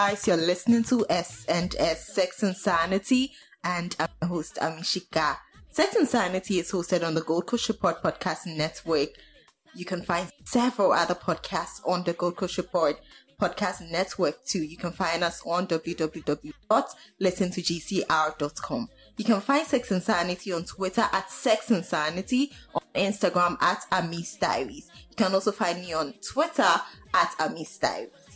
Guys, you're listening to S and S Sex and Sanity, and I'm your host Amishika. Sex and Sanity is hosted on the Gold Coast Report Podcast Network. You can find several other podcasts on the Gold Coast Report Podcast Network too. You can find us on www.listentogcr.com. You can find Sex and Sanity on Twitter at Sex and Sanity, on Instagram at Amis Diaries. You can also find me on Twitter at Amis Diaries.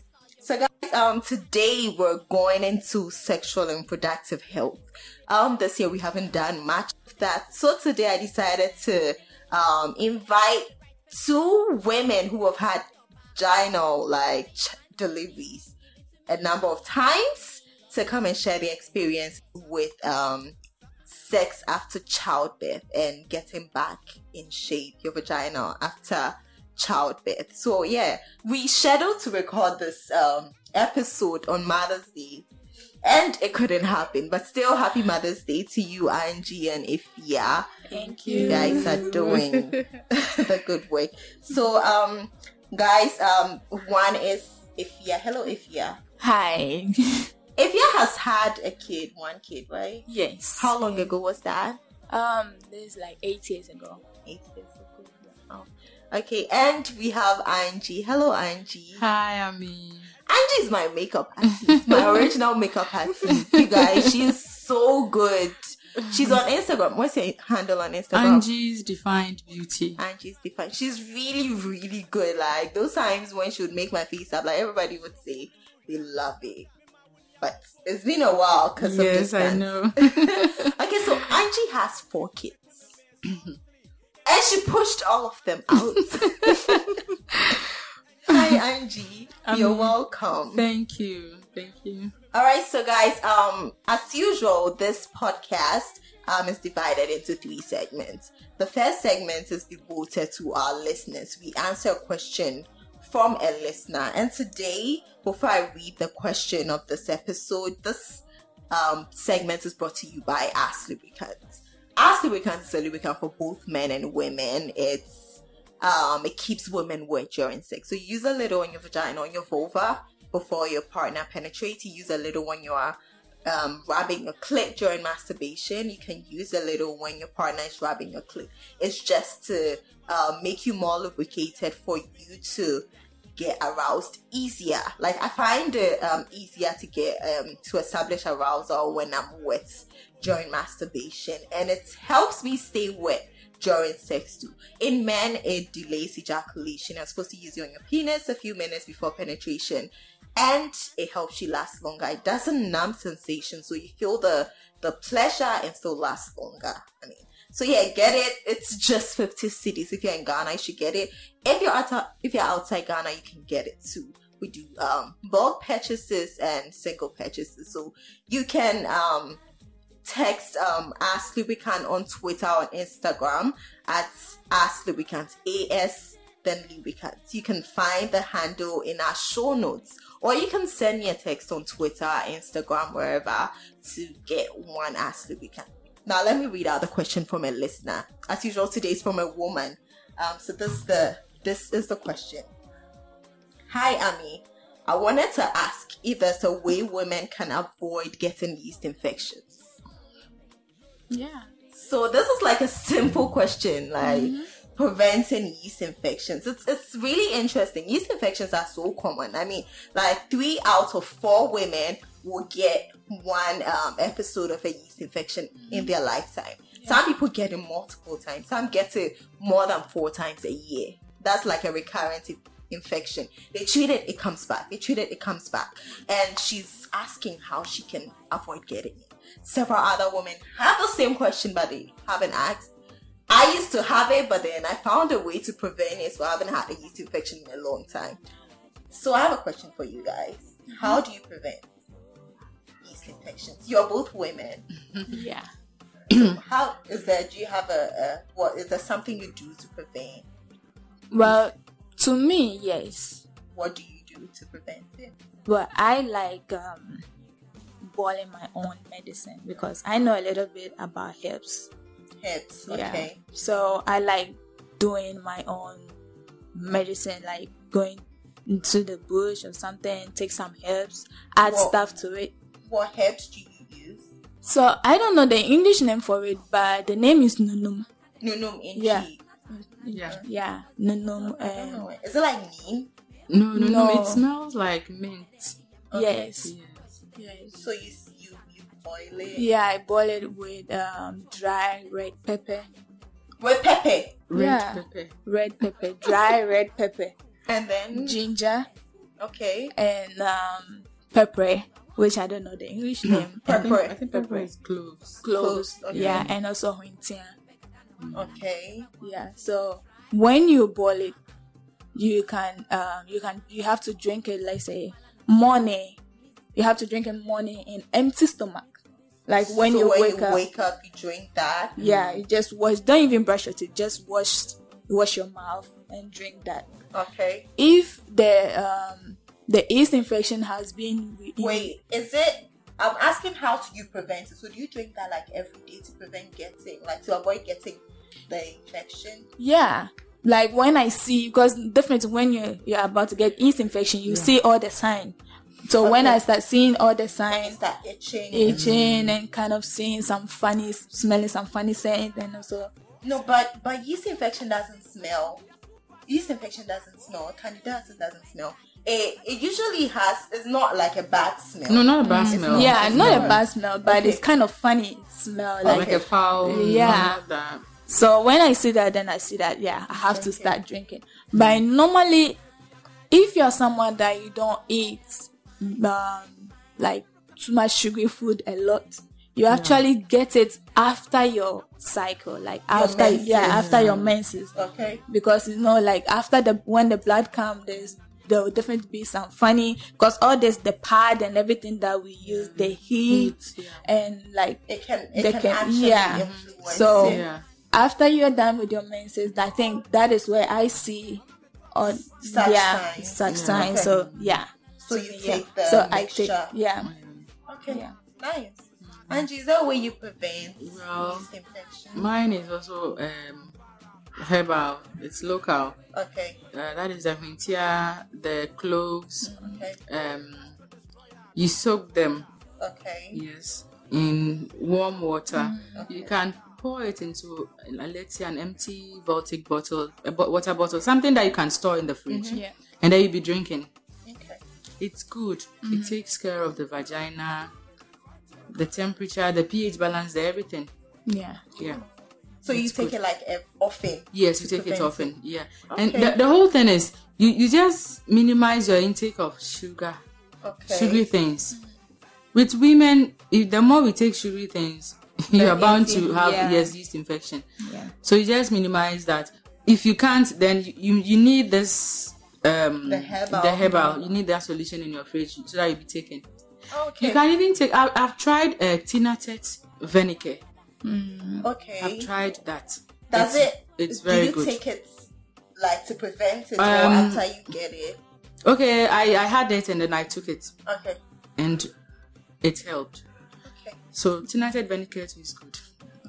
Um, today we're going into sexual and reproductive health. Um, this year we haven't done much of that. So today I decided to, um, invite two women who have had vaginal, like, deliveries a number of times to come and share their experience with, um, sex after childbirth and getting back in shape, your vagina after childbirth. So yeah, we scheduled to record this um, episode on Mother's Day, and it couldn't happen. But still, happy Mother's Day to you, Angie and Efya. Thank You you. guys are doing the good work. So um, guys, um, one is Efya. Hello, Efya. Hi. Efya has had a kid, one kid, right? yes. How long ago was that? Um, this is like eight years ago. Eight years ago. Wow. Okay, and we have Angie. Hello, Angie. Hi, Ami. Angie is my makeup artist, my original makeup artist. You guys, she's so good. She's on Instagram. What's your handle on Instagram? Angie's Defined Beauty. Angie's different. She's really, really good. Like those times when she would make my face up, like everybody would say they love it. But it's been a while because Yes, of I know. Okay, so Angie has four kids. and she pushed all of them out. Hi Angie. You're Um, welcome. Thank you. Thank you. All right, so guys, um, as usual, this podcast um is divided into three segments. The first segment is devoted to our listeners. We answer a question from a listener, and today, before I read the question of this episode, this um segment is brought to you by AS Lubricants. AS Lubricants is a lubricant for both men and women. It's um it keeps women wet during sex. So use a little on your vagina, on your vulva before your partner penetrates. You use a little when you are um, rubbing your clit during masturbation. You can use a little when your partner is rubbing your clit. It's just to uh, make you more lubricated for you to get aroused easier. Like I find it um, easier to get um, to establish arousal when I'm wet during masturbation, and it helps me stay wet during sex too. In men, it delays ejaculation. You're supposed to use it on your penis a few minutes before penetration, and it helps you last longer. It doesn't numb sensation, so you feel the the pleasure and still last longer. I mean, so yeah, get it. It's just fifty cedis. If you're in Ghana, you should get it. If you're out, if you're outside Ghana, you can get it too. We do um bulk purchases and single purchases, so you can um text um AS lubricant on twitter or instagram at AS lubricant as then lubricant you can find the handle in our show notes or you can send me a text on twitter instagram wherever to get one AS lubricant now let me read out the question from a listener. As usual today is from a woman. Um so this is the this is the question. Hi ami. I wanted to ask if there's a way women can avoid getting yeast infections Yeah. so this is like a simple question, like Mm-hmm. preventing yeast infections. It's it's really interesting. Yeast infections are so common. I mean, like three out of four women will get one um, episode of a yeast infection Mm-hmm. in their lifetime. Some people get it multiple times. Some get it more than four times a year. That's like a recurrent in- infection. They treat it, it comes back. They treat it, it comes back. And she's asking how she can avoid getting it several other women have the same question, but they haven't asked. I used to have it, but then I found a way to prevent it, so I haven't had a yeast infection in a long time. So I have a question for you guys. How do you prevent yeast infections? You're both women. Yeah. How is there? Do you have a, a what? Is there something you do to prevent? Well, to me, yes. What do you do to prevent it? Well, I like um boiling my own medicine because I know a little bit about herbs. Herbs, Yeah. okay. So I like doing my own medicine, like going into the bush or something, take some herbs, add Whoa. stuff to it. What herbs do you use? So I don't know the English name for it, but the name is nunum. Nunum inchi. Yeah. Yeah. Yeah, nunum. I Um. Is it like neem? No, no, no, No. It smells like mint. yes. Yes. Yes. So you you you boil it Yeah, I boil it with um, dry red pepper. with pepper, Red Yeah. pepper. Red pepper, dry red pepper, and then ginger, okay, and um, pepper, which I don't know the English name. I think, Pepper. I think pepper is cloves. Cloves, Cloves, okay. yeah, and also huintia. okay, Yeah. So when you boil it, you can um you can you have to drink it like say morning. You have to drink it morning in empty stomach. Like when so you when wake you up. wake up, you drink that. Yeah, you just wash. Don't even brush your teeth. Just wash wash your mouth and drink that. Okay. If the um the yeast infection has been in- Wait, is it? I'm asking how do you prevent it? So do you drink that like every day to prevent getting, like to avoid getting the infection? Yeah. Like when I see, because definitely when you're, you're about to get yeast infection, you see all the sign. So when I start seeing all the signs, start itching. itching and kind of seeing some funny, smelling some funny scent, and also No, but but yeast infection doesn't smell. Yeast infection doesn't smell. Candidiasis doesn't smell. It it usually has. It's not like a bad smell. No, not a bad smell. yeah, it's not a bad smell, but Okay. it's kind of funny smell. Like, Like, a foul. Yeah. Like that. so when I see that, then I see that yeah, I have to start drinking. But normally, if you're someone that you don't eat um like too much sugary food a lot, you actually get it after your cycle, like after yeah, after your menses. Okay. because you know like after the when the blood comes there's there will definitely be some funny because all this the pad and everything that we use the heat yeah. and like It can it They can, can- actually yeah. influence So- Yeah. after you're done with your menses i think that is where i see on Such yeah signs. such Yeah. signs Okay. so yeah So you yeah. take the so mixture. i take yeah Okay. Yeah. Nice. Angie, is that where you prevent Well, yeast infection? Mine is also um, herbal. It's local. Okay. Uh, that is the mintia, the cloves. Okay. Um, you soak them, Okay. yes, in warm water. okay. You can pour it into, uh, let's say, an empty Baltic bottle, a bo- water bottle, something that you can store in the fridge, yeah and then you'll be drinking. Okay. It's good. It mm-hmm. takes care of the vagina, the temperature, the pH balance, the everything. yeah Yeah. So you take good. it like eh, often. Yes, you take it prevent often. Yeah. And the, the whole thing is you, you just minimize your intake of sugar, Okay. sugary things. With women, if the more we take sugary things, you are bound to have yeah. yes yeast infection. yeah So you just minimize that. If you can't, then you, you, you need this um The herbal. the herbal. You need that solution in your fridge so that you be taken. Okay. You can even take. I, I've tried uh, Tinatett Venecare. okay. I've tried that. Does It's- it? It's do very you good. take it like to prevent it or Um, after you get it? Okay, I, I had it and then I took it Okay. and it helped. Okay. So Tinatett Venecare is good.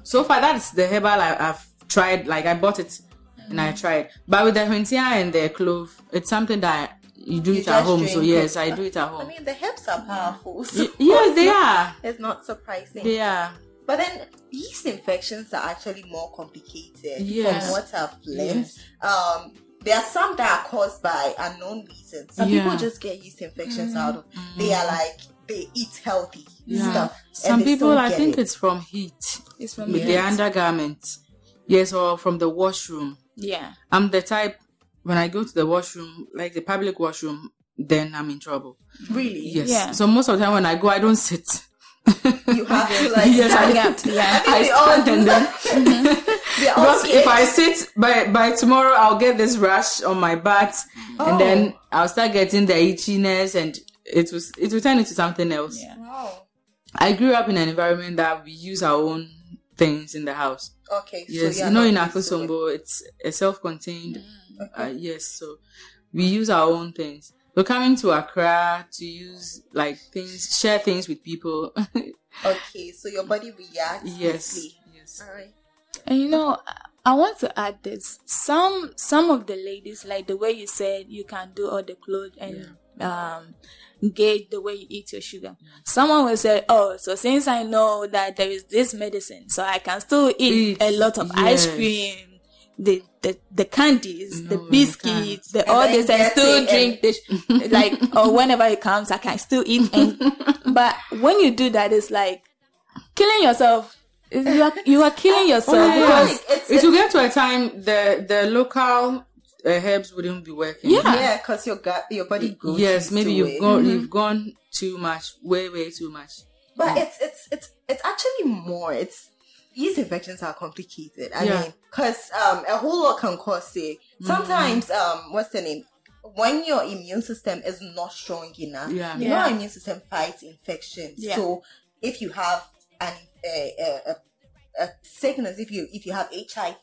So far, that's the herbal I, I've tried. Like I bought it and I tried, but with the hentia and the clove, it's something that you do You it at home. So yes. I do it at home. I mean, the herbs are powerful. So yes, they are. It's not surprising. They are. But then yeast infections are actually more complicated Yes. from what I've learned. Um, there are some that are caused by unknown reasons. Some people just get yeast infections out of. They are like they eat healthy Yeah. stuff. Some people, I think it. it's from heat it's from the the undergarments. Yes, or from the washroom. Yeah I'm the type when I go to the washroom, like the public washroom, then I'm in trouble. really. Yes. Yeah. So most of the time when I go, I don't sit. You have to like Yes, stand I- up. yeah I think we all stand do and that. We're all Because if I sit by by tomorrow, I'll get this rash on my butt, Oh. and then oh. I'll start getting the itchiness, and it was it will turn into something else. Yeah. Wow. I grew up in an environment that we use our own things in the house. Okay. Yes, so you know, in not used to it. It's a self-contained. Mm, Uh, yes, so we use our own things. We're coming to Accra to use like things, share things with people. Okay, so your body reacts. yes, quickly. yes. All right. and you know I want to add this. Some some of the ladies, like the way you said, you can do all the clothes and um gauge the way you eat your sugar. Someone will say, "Oh, so since I know that there is this medicine, so I can still eat Eat, a lot of ice cream." The, the the candies, the No, you biscuits, the And all this, and still it drink this, like or whenever it comes, I can still eat. And but when you do that, it's like killing yourself. You are you are killing yourself Oh, yeah, because Like, it's, it will get to a time the the local uh, herbs wouldn't be working. Yeah. yeah, because your gut, your body goes. Yes, maybe to you've it. gone you've gone too much, way way too much. But it's it's it's it's actually more. It's yeast infections are complicated. I Yeah. mean, because um, a whole lot can cause it. Mm-hmm. Sometimes um, what's the name? When your immune system is not strong enough, Yeah. you know, Yeah. our immune system fights infections. Yeah. So if you have an a, a, a a sickness, if you if you have HIV,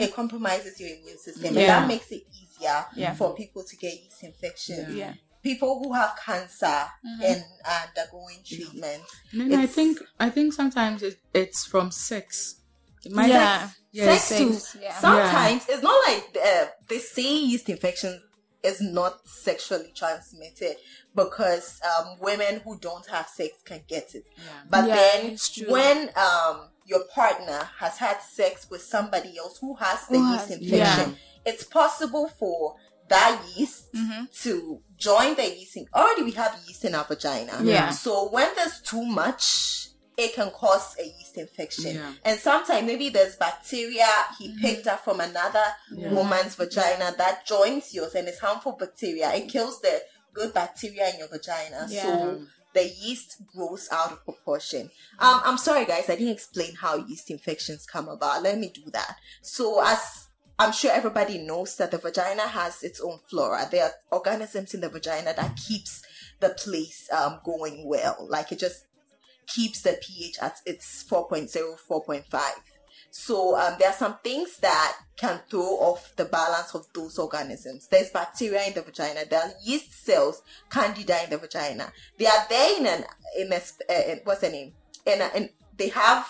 it compromises your immune system, and Mm-hmm. That makes it easier Yeah. for people to get yeast infections. yeah. People who have cancer Mm-hmm. and are undergoing treatment, And then I think I think sometimes it, it's from sex. It might Yeah. Yes. sex too. sex, yeah. Sometimes it's not like uh, they say yeast infection is not sexually transmitted because um, women who don't have sex can get it. But Yeah, then it's true. when um, your partner has had sex with somebody else who has the Who yeast infection, it's possible for that yeast Mm-hmm. to join the yeast. In, already we have yeast in our vagina. Yeah. So when there's too much, it can cause a yeast infection. Yeah. And sometimes maybe there's bacteria he Mm-hmm. picked up from another woman's vagina that joins yours and it's harmful bacteria. It kills the good bacteria in your vagina. Yeah. So the yeast grows out of proportion. Um, I'm sorry guys, I didn't explain how yeast infections come about. Let me do that. So as I'm sure everybody knows that the vagina has its own flora. There are organisms in the vagina that keeps the place um, going well. Like it just keeps the pH at its 4.0, 4.5. So um, there are some things that can throw off the balance of those organisms. There's bacteria in the vagina. There are yeast cells, candida in the vagina. They are there in an in a uh, in, what's the name? In, a, in they have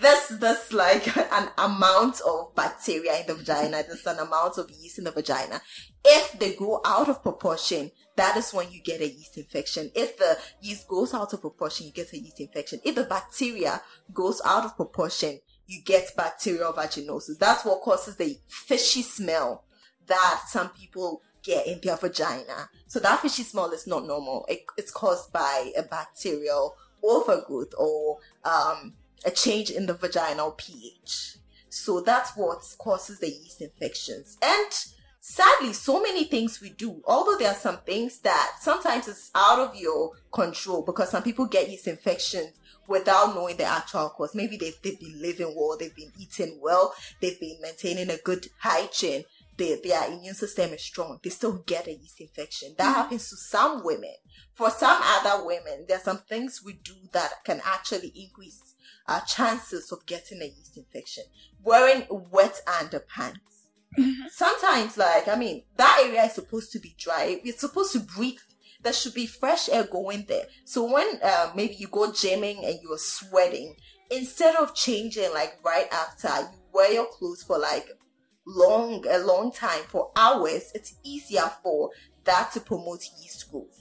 this this like an amount of bacteria in the vagina. There's an amount of yeast in the vagina. If they go out of proportion, that is when you get a yeast infection. If the yeast goes out of proportion, you get a yeast infection. If the bacteria goes out of proportion, you get bacterial vaginosis. That's what causes the fishy smell that some people get in their vagina. So that fishy smell is not normal. It, it's caused by a bacterial overgrowth or um, a change in the vaginal pH. So that's what causes the yeast infections. And sadly, so many things we do, although there are some things that sometimes it's out of your control because some people get yeast infections without knowing the actual cause. Maybe they've, they've been living well, they've been eating well, they've been maintaining a good hygiene, they, their immune system is strong. They still get a yeast infection. That mm-hmm. happens to some women. For some other women, there are some things we do that can actually increase our chances of getting a yeast infection. Wearing wet underpants. Sometimes, like, I mean, that area is supposed to be dry. It's supposed to breathe. There should be fresh air going there. So when uh, maybe you go gymming and you're sweating, instead of changing like right after, you wear your clothes for like long, a long time for hours. It's easier for that to promote yeast growth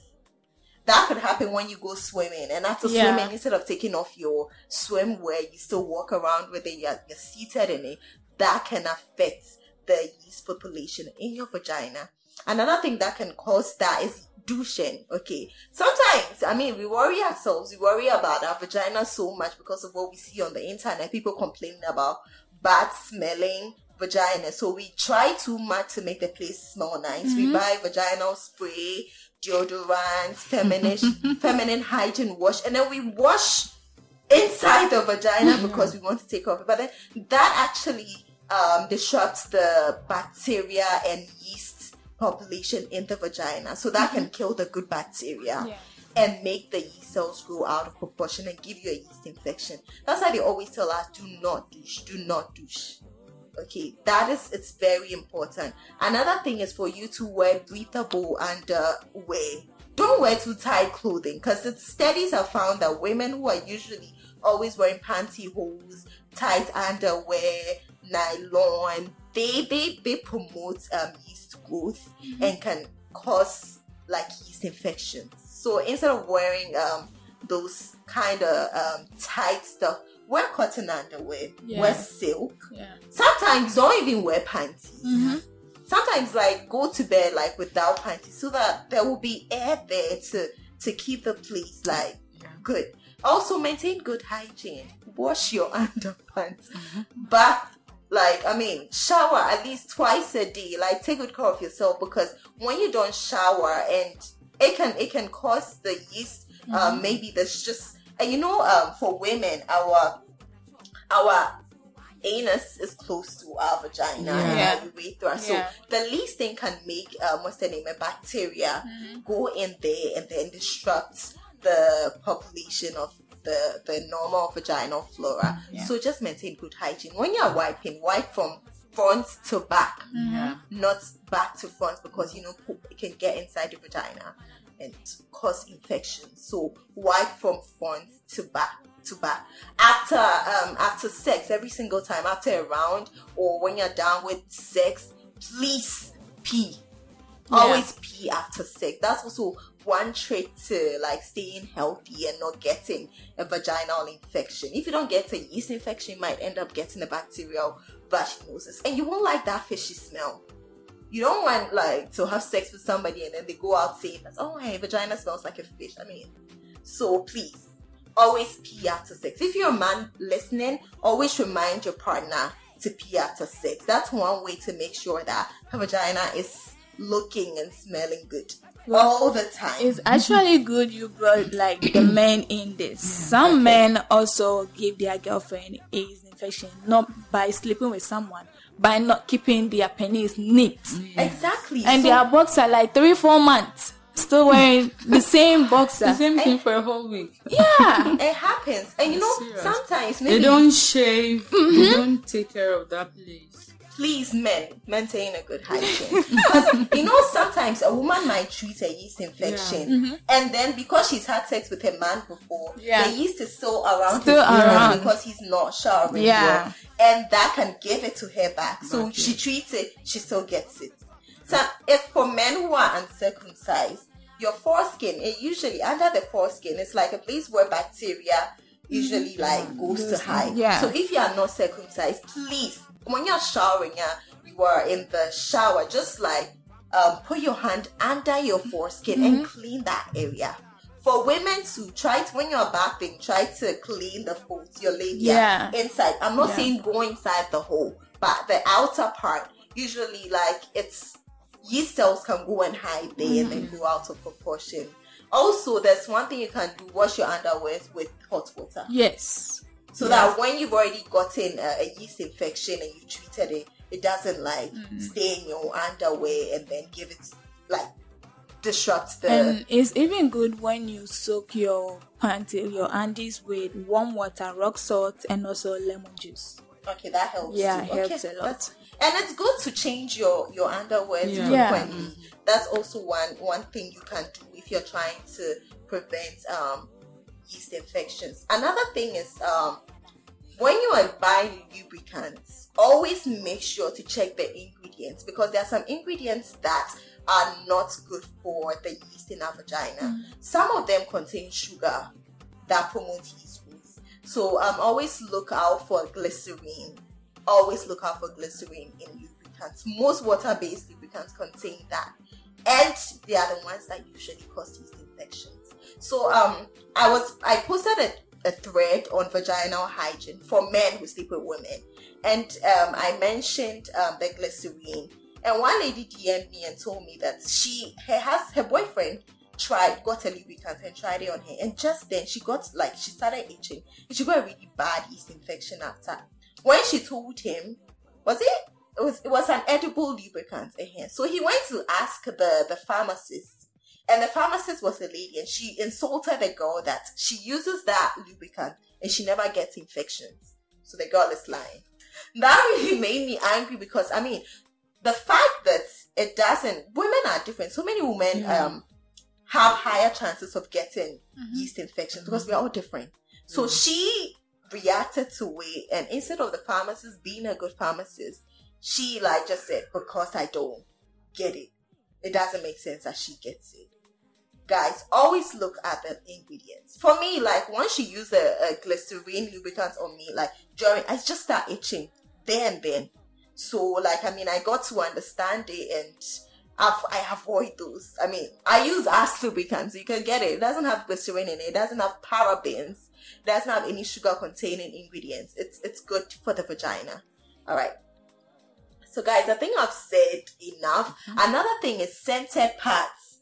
that could happen when you go swimming and after Yeah. swimming instead of taking off your swimwear you still walk around with it you're, you're seated in it that can affect the yeast population in your vagina. Another thing that can cause that is douching okay? Sometimes i mean we worry ourselves we worry about our vagina so much because of what we see on the internet. People complaining about bad smelling vagina. So we try too much to make the place smell nice. We mm-hmm. buy vaginal spray deodorants, feminine feminine hygiene wash and then we wash inside the vagina mm-hmm. because we want to take off it. But then that actually um, disrupts the bacteria and yeast population in the vagina. So that can kill the good bacteria Yeah. and make the yeast cells grow out of proportion and give you a yeast infection. That's why they always tell us do not douche, do not douche. Okay, that is it's very important. Another thing is for you to wear breathable underwear. Don't wear too tight clothing because studies have found that women who are usually always wearing pantyhose, tight underwear, nylon. They they they promote um, yeast growth and can cause like yeast infections. So instead of wearing um, those kind of um, tight stuff, wear cotton underwear, Yeah. wear silk. Yeah. Sometimes don't even wear panties. Mm-hmm. Sometimes like go to bed like without panties so that there will be air there to to keep the place like good. Also maintain good hygiene. Wash your underpants. Bath like I mean shower at least twice a day. Like take good care of yourself because when you don't shower and it can it can cause the yeast um maybe there's just and you know um for women our our anus is close to our vagina Yeah. and our urethra. So Yeah. the least thing can make um, what's the name a bacteria go in there and then disrupt the population of the the normal vaginal flora. Yeah. So just maintain good hygiene. When you're wiping, wipe from front to back, Yeah. not back to front because you know poop it can get inside the vagina and cause infection. So wipe from front to back to back after um after sex every single time after a round or when you're done with sex please pee always pee after sex that's also one trick to like staying healthy and not getting a vaginal infection. If you don't get a yeast infection you might end up getting a bacterial vaginosis. And you won't like that fishy smell. You don't want like to have sex with somebody and then they go out saying that oh my vagina smells like a fish. I mean so please always pee after sex. If you're a man listening, always remind your partner to pee after sex. That's one way to make sure that her vagina is looking and smelling good all the time. It's actually good you brought like the men in this. Some men also give their girlfriend AIDS infection not by sleeping with someone, by not keeping their penis neat. exactly. And So- their boxer like three, four months still wearing the same boxer. The same thing for a whole week. Yeah. it happens. And you know, Serious. sometimes They don't shave. They mm-hmm. don't take care of that place. Please men maintain a good hygiene because you know sometimes a woman might treat a yeast infection mm-hmm. and then because she's had sex with a man before Yeah. the yeast is still around Still around. because he's not showering Yeah. well and that can give it to her back so Okay. she treats it she still gets it so if for men who are uncircumcised your foreskin it usually under the foreskin it's like a place where bacteria usually mm, like goes to hide Yeah. so if you are not circumcised, please, when you're showering, yeah, you are in the shower, just like um, put your hand under your foreskin and mm-hmm. clean that area. For women to try to, when you're bathing, try to clean the folds, your labia Yeah. inside. I'm not Yeah. saying go inside the hole, but the outer part, usually like it's yeast cells can go and hide there and then mm. go out of proportion. Also, there's one thing you can do: wash your underwear with hot water yes. so that when you've already gotten a, a yeast infection and you treated it, it doesn't like Mm-hmm. stay in your underwear and then give it like disrupt the. And it's even good when you soak your panty, your undies with warm water, rock salt, and also lemon juice. okay, that helps. Yeah, too. helps okay, a lot. that's- And it's good to change your your underwear Yeah. Yeah. frequently. That's also one one thing you can do if you're trying to prevent um, yeast infections. Another thing is um, when you are buying lubricants, always make sure to check the ingredients because there are some ingredients that are not good for the yeast in our vagina. Some of them contain sugar that promotes yeast growth. So um, always look out for glycerine. Always look out for glycerine in lubricants. Most water-based lubricants contain that, and they are the ones that usually cause yeast infections. So um, I was I posted a, a thread on vaginal hygiene for men who sleep with women, and um, I mentioned um, the glycerine. And one lady DM'd me and told me that she her has her boyfriend tried got a lubricant and tried it on her, and just then she got like she started itching and she got a really bad yeast infection after. When she told him, was it it was it was an edible lubricant eh, so he went to ask the the pharmacist and the pharmacist was a lady and she insulted the girl that she uses that lubricant and she never gets infections. So the girl is lying. That really made me angry because i mean the fact that it doesn't women are different. So many women um have higher chances of getting yeast infections because we are all different. So she reacted to it, and instead of the pharmacist being a good pharmacist, she like just said, "Because I don't get it, it doesn't make sense that she gets it." Guys, always look at the ingredients. For me, like once she used uh, a, a glycerine lubricant on me, like during, I just start itching there and then. So, like, I mean, I got to understand it and I avoid those. I mean, I use AS lubricants. You can get it. It doesn't have glycerin in it. It doesn't have parabens. It doesn't have any sugar containing ingredients. It's it's good for the vagina. All right. So, guys, I think I've said enough. Mm-hmm. Another thing is scented pads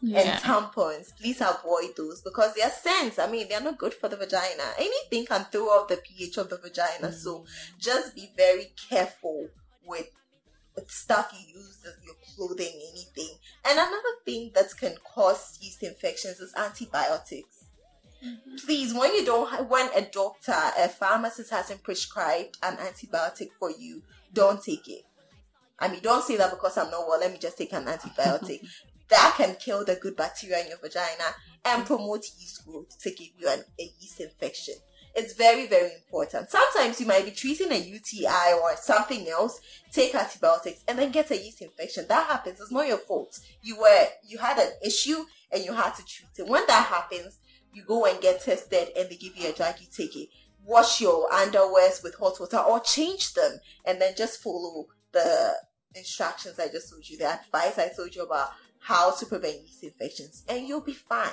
yeah. and tampons. Please avoid those because they're scents. I mean, they're not good for the vagina. Anything can throw off the pH of the vagina. Mm-hmm. So, just be very careful with stuff you use, your clothing, anything. And another thing that can cause yeast infections is antibiotics. Mm-hmm. Please, when you don't, when a doctor, a pharmacist hasn't prescribed an antibiotic for you, don't take it. I mean, don't say that because I'm not well. Let me just take an antibiotic. that can kill the good bacteria in your vagina and promote yeast growth to give you an, a yeast infection. It's very, very important. Sometimes you might be treating a UTI or something else, take antibiotics, and then get a yeast infection. That happens. It's not your fault. You were you had an issue and you had to treat it. When that happens, you go and get tested and they give you a drug, you take it. Wash your underwears with hot water or change them and then just follow the instructions I just told you, the advice I told you about how to prevent yeast infections, and you'll be fine.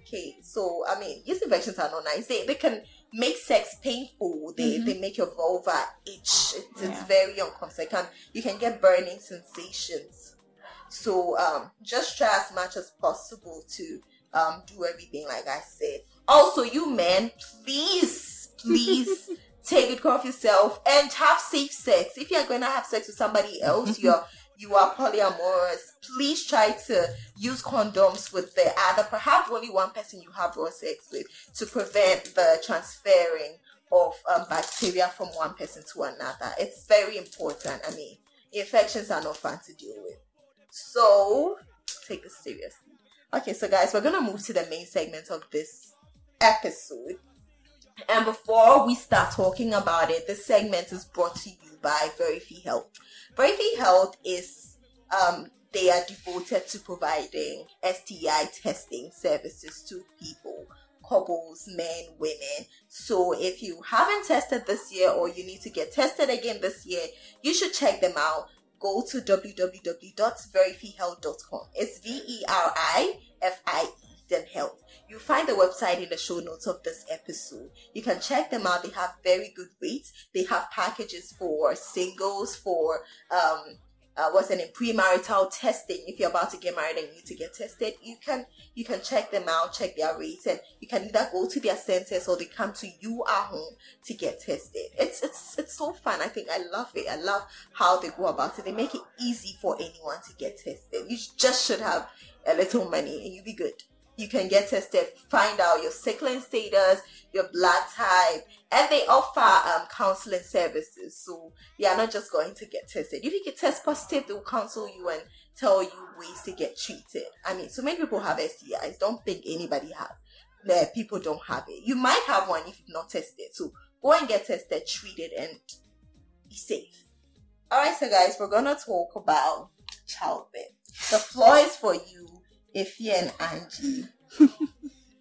Okay, so I mean, yeast infections are not nice. They, they can make sex painful. They mm-hmm. they make your vulva itch. It's, yeah. it's very uncomfortable. You can get burning sensations. So um, just try as much as possible to um, do everything like I said. Also, you men, please, please take good care of yourself and have safe sex. If you're going to have sex with somebody else, you're you are polyamorous, please try to use condoms with the other, perhaps only one person you have raw sex with, to prevent the transferring of um, bacteria from one person to another. It's very important. I mean, infections are not fun to deal with. So, take this seriously. Okay, so guys, we're gonna move to the main segment of this episode. And before we start talking about it, this segment is brought to you by Verifie Health. Verifie Health is um, they are devoted to providing STI testing services to people, couples, men, women. So if you haven't tested this year or you need to get tested again this year, you should check them out. Go to www.verifiehealth.com. It's V E R I F I E then health. You'll find the website in the show notes of this episode. You can check them out. They have very good rates. They have packages for singles, for um, uh, what's in premarital testing. If you're about to get married and you need to get tested, you can you can check them out, check their rates, and you can either go to their centers or they come to you at home to get tested. It's it's it's so fun. I think I love it. I love how they go about it. They make it easy for anyone to get tested. You just should have a little money and you'll be good you can get tested, find out your sickling status, your blood type, and they offer um, counseling services. So they are not just going to get tested. If you get test positive, they will counsel you and tell you ways to get treated. I mean, so many people have STIs. Don't think anybody has. That people don't have it. You might have one if you've not tested. So go and get tested, treated, and be safe. Alright, so guys, we're gonna talk about childbirth. The floor is for you Ify and Angie,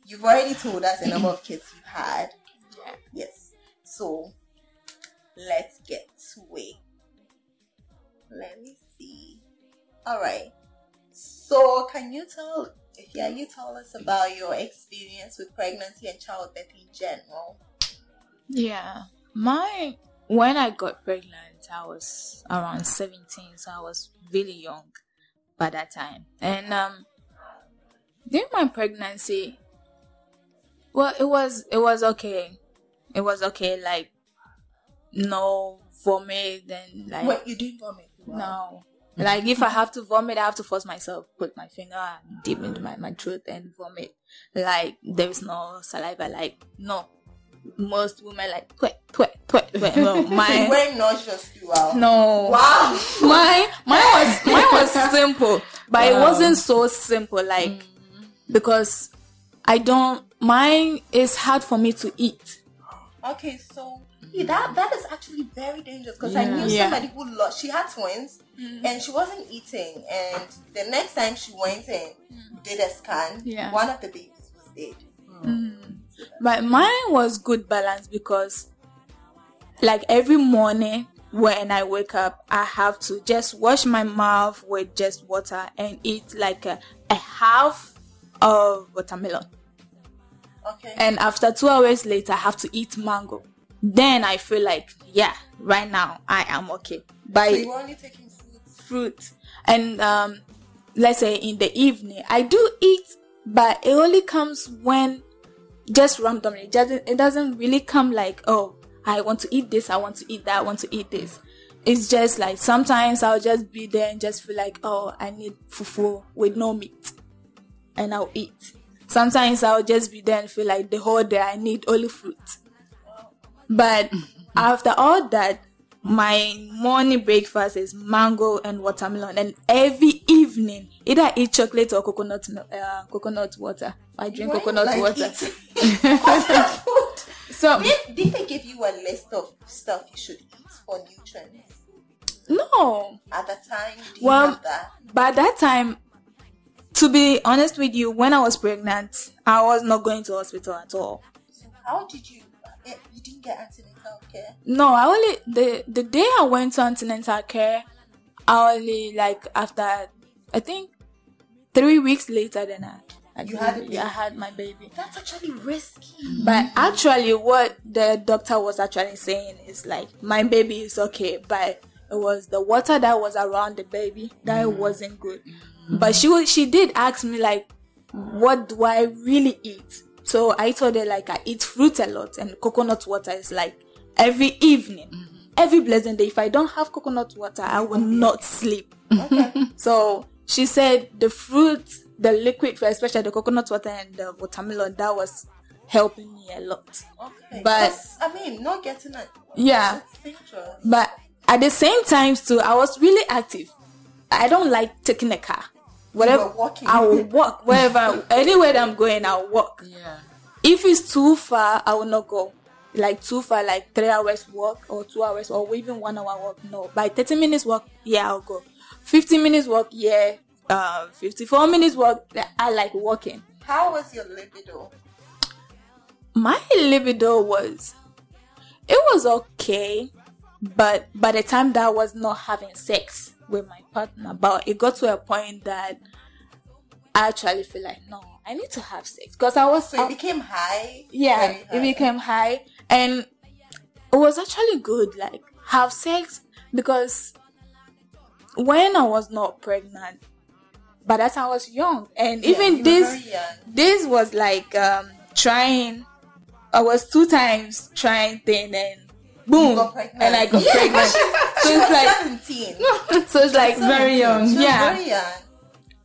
you've already told us the number of kids you've had. Yeah. Yes. So let's get to it. Let me see. All right. So can you tell if yeah, you tell us about your experience with pregnancy and childbirth in general? Yeah. My when I got pregnant, I was around 17, so I was really young by that time. And um during my pregnancy, well, it was it was okay. It was okay. Like no vomit, then like Wait, you didn't vomit? Wow. No. Like if I have to vomit, I have to force myself, put my finger deep into my, my throat and vomit. Like there is no saliva. Like no, most women like twit twit twit twit. No, my so when nauseous are. No. Wow. My mine was mine was simple, but wow. it wasn't so simple. Like mm because I don't, mine is hard for me to eat. Okay, so yeah, that that is actually very dangerous because I knew Yeah. somebody who lost. She had twins, mm-hmm. and she wasn't eating. And the next time she went and mm-hmm. did a scan, Yeah. one of the babies was dead. Mm-hmm. But mine was good balance because, like every morning when I wake up, I have to just wash my mouth with just water and eat like a, a half of watermelon. Okay. And after two hours later, I have to eat mango. Then I feel like, yeah, right now I am okay. By so you only taking fruits. fruit and um let's say in the evening i do eat but it only comes when just randomly it doesn't it doesn't really come like oh i want to eat this i want to eat that i want to eat this it's just like sometimes i'll just be there and just feel like oh i need fufu with no meat and i'll eat sometimes i'll just be there and feel like the whole day i need only fruit but after all that, my morning breakfast is mango and watermelon, and every evening either I eat chocolate or coconut uh, coconut water. I drink Why coconut like water. So Did, did they give you a list of stuff you should eat for nutrients? no, At the time, Well, that? by that time, to be honest with you, when I was pregnant, I was not going to hospital at all. So how did you? eh, You didn't get antenatal care. No, I only the the day I went to antenatal care, I only like after I think three weeks later than I I, You had I had my baby. That's actually risky. But actually, what the doctor was actually saying is like, my baby is okay, but it was the water that was around the baby that wasn't good. But mm-hmm. she was, she did ask me like, what do I really eat? So I told her like I eat fruit a lot and coconut water is like every evening, mm-hmm. every blessed day. If I don't have coconut water, I will mm-hmm. not sleep. So she said the fruit, the liquid, especially the coconut water and the watermelon, that was helping me a lot. Okay. But- I mean, not getting it. Yeah. But at the same time, too, I was really active. I don't like taking a car. Whatever, walking. I will walk wherever, anywhere that I'm going, I'll walk. Yeah. If it's too far, I will not go. Like too far, like three hours walk or two hours or even one hour walk. No, by 30 minutes walk, yeah, I'll go. 50 minutes walk, yeah. Uh, 54 minutes walk, I like walking. How was your libido? my libido was it was okay but by the time that I was not having sex with my partner but it got to a point that i actually feel like no i need to have sex. Because i was So it became high. yeah very it became high. And it was actually good like have sex. Because when i was not pregnant but as i was young. And Yeah, even this this was like um trying i was two times trying thing and boom got pregnant. and i got Yeah, pregnant because so She it's was like 17. so it's like Very young. She was Yeah. very young.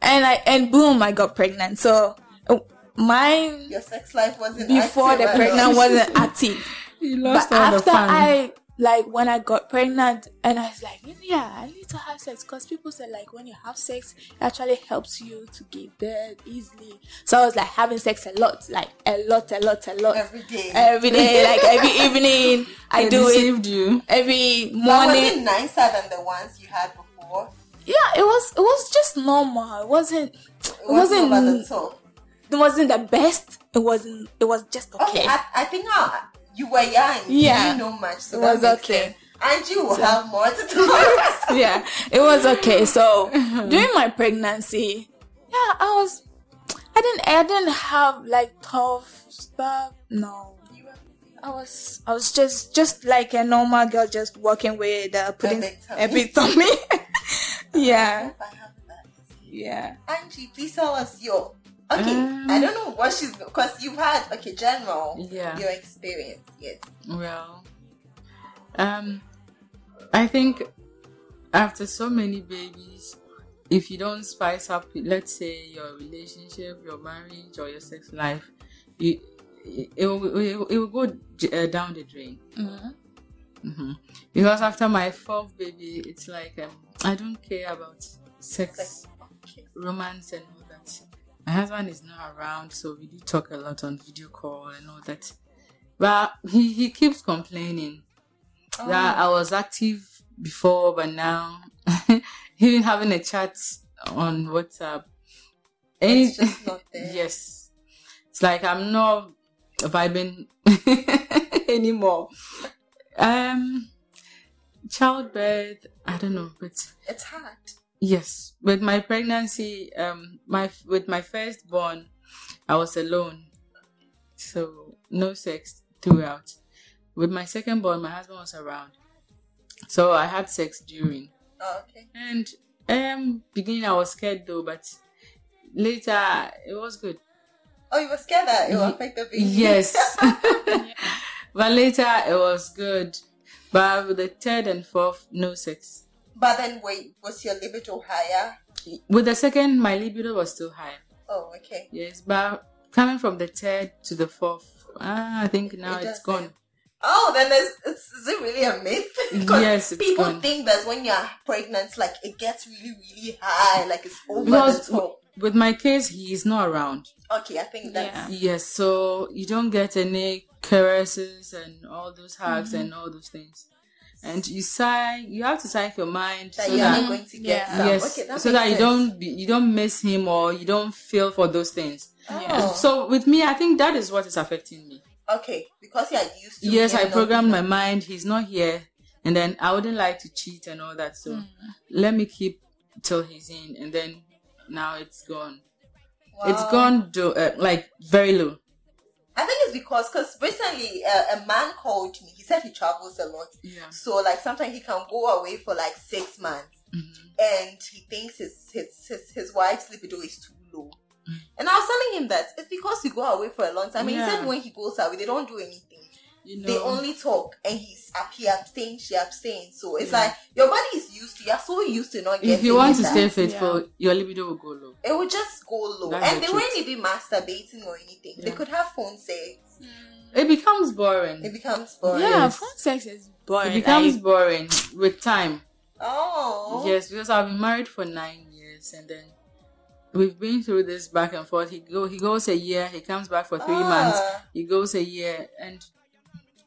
and i and boom i got pregnant so uh, mine Your sex life wasn't before active the at pregnant wasn't active You but lost all the after fun. I like when I got pregnant and I was like, yeah, I need to have sex because people said like when you have sex, it actually helps you to give birth easily. So I was like having sex a lot, like a lot, a lot, a lot, Every day. every day, like every evening. I They do it you. every But was morning. it nicer than the ones you had before? Yeah, it was. It was just normal. It wasn't. It, It wasn't wasn't. the it wasn't the best. It wasn't. It was just okay. Okay, I, I think uh, you were young. You Yeah. didn't know much, so It that was okay. sense. And you will have more to do. yeah, it was okay. So during my pregnancy, yeah, I was, I didn't, I didn't have like tough stuff. No, I was, I was just, just like a normal girl, just working with uh, putting a big tummy. yeah, I have that. yeah. Angie, please tell us your. Okay, Um, I don't know what she's because you've had okay general Yeah. your experience. Yes. Well, um, I think after so many babies, if you don't spice up, let's say your relationship, your marriage, or your sex life, you, it, it, will, it, will- go uh, down the drain. hmm Because after my fourth baby, it's like um, I don't care about sex, Sex. romance, and. My husband is not around, so we do talk a lot on video call and all that. But he, he keeps complaining that I was active before, but now even having a chat on WhatsApp. Any, It's just not there. yes. It's like I'm not vibing anymore. Um childbirth, I don't know, but It's hard. Yes. With my pregnancy, um my with my firstborn, I was alone. So no sex throughout. With my second born, my husband was around. So I had sex during. Oh, okay. And um beginning I was scared though, but later it was good. Oh, you were scared that it will Ye- affect the baby. Yes. but later it was good. But with the third and fourth, no sex. But then, wait, was your libido higher? With the second, my libido was still high. Oh, okay. Yes, but coming from the third to the fourth, ah, I think now It it's doesn't. gone. Oh, then there's is, is it really a myth? Yes, it's people gone. think that when you're pregnant, like it gets really, really high, like it's over Because the top. with my case, he is not around. Okay, I think that's Yeah. Yes, so you don't get any caresses and all those hugs Mm-hmm. and all those things. And you sigh, you have to psych your mind that so you're that not going to get Yeah. yes, okay, that so makes that you don't be, you don't miss him or you don't feel for those things. Oh, So with me, I think that is what is affecting me. okay, because you're used to. Yes, I programmed my mind. He's not here, and then I wouldn't like to cheat and all that. So Mm. let me keep till he's in, and then now it's gone. It's gone do, uh, like very low. I think it's because because recently uh, a man called me. He said he travels a lot, Yeah. so like sometimes he can go away for like six months, Mm-hmm. and he thinks his his his, his wife's libido is too low. Mm. And I was telling him that it's because you go away for a long time. And he Yeah. said when he goes away, they don't do anything. You know, They only talk, and he's up. He abstains, she abstains. So it's Yeah. like your body is used to. You're so used to not getting. if you want to that. stay faithful, your libido will go low. it will just go low, That's and the they truth. wouldn't even masturbating or anything. They could have phone sex. It becomes boring. It becomes boring. Yeah, phone sex is boring. It becomes like- boring with time. Oh. Yes, because I've been married for nine years, and then we've been through this back and forth. He go, he goes a year, he comes back for three Ah. months, he goes a year, and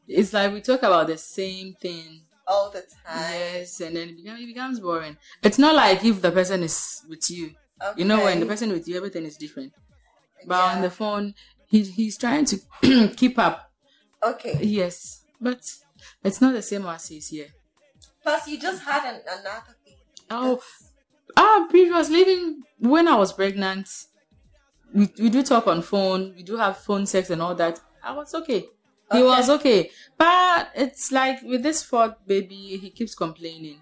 it's like we talk about the same thing. All the time. Yes, and then it becomes, it becomes boring. It's not like if the person is with you. You know, when the person with you, everything is different. But Yeah. on the phone, he he's trying to keep up. Okay. Yes, but it's not the same as he's here. Plus, you just had an, another. Oh, ah, previously, even when I was pregnant, we, we do talk on phone, we do have phone sex and all that. I was okay. He Okay. was okay. But it's like with this fourth baby, he keeps complaining.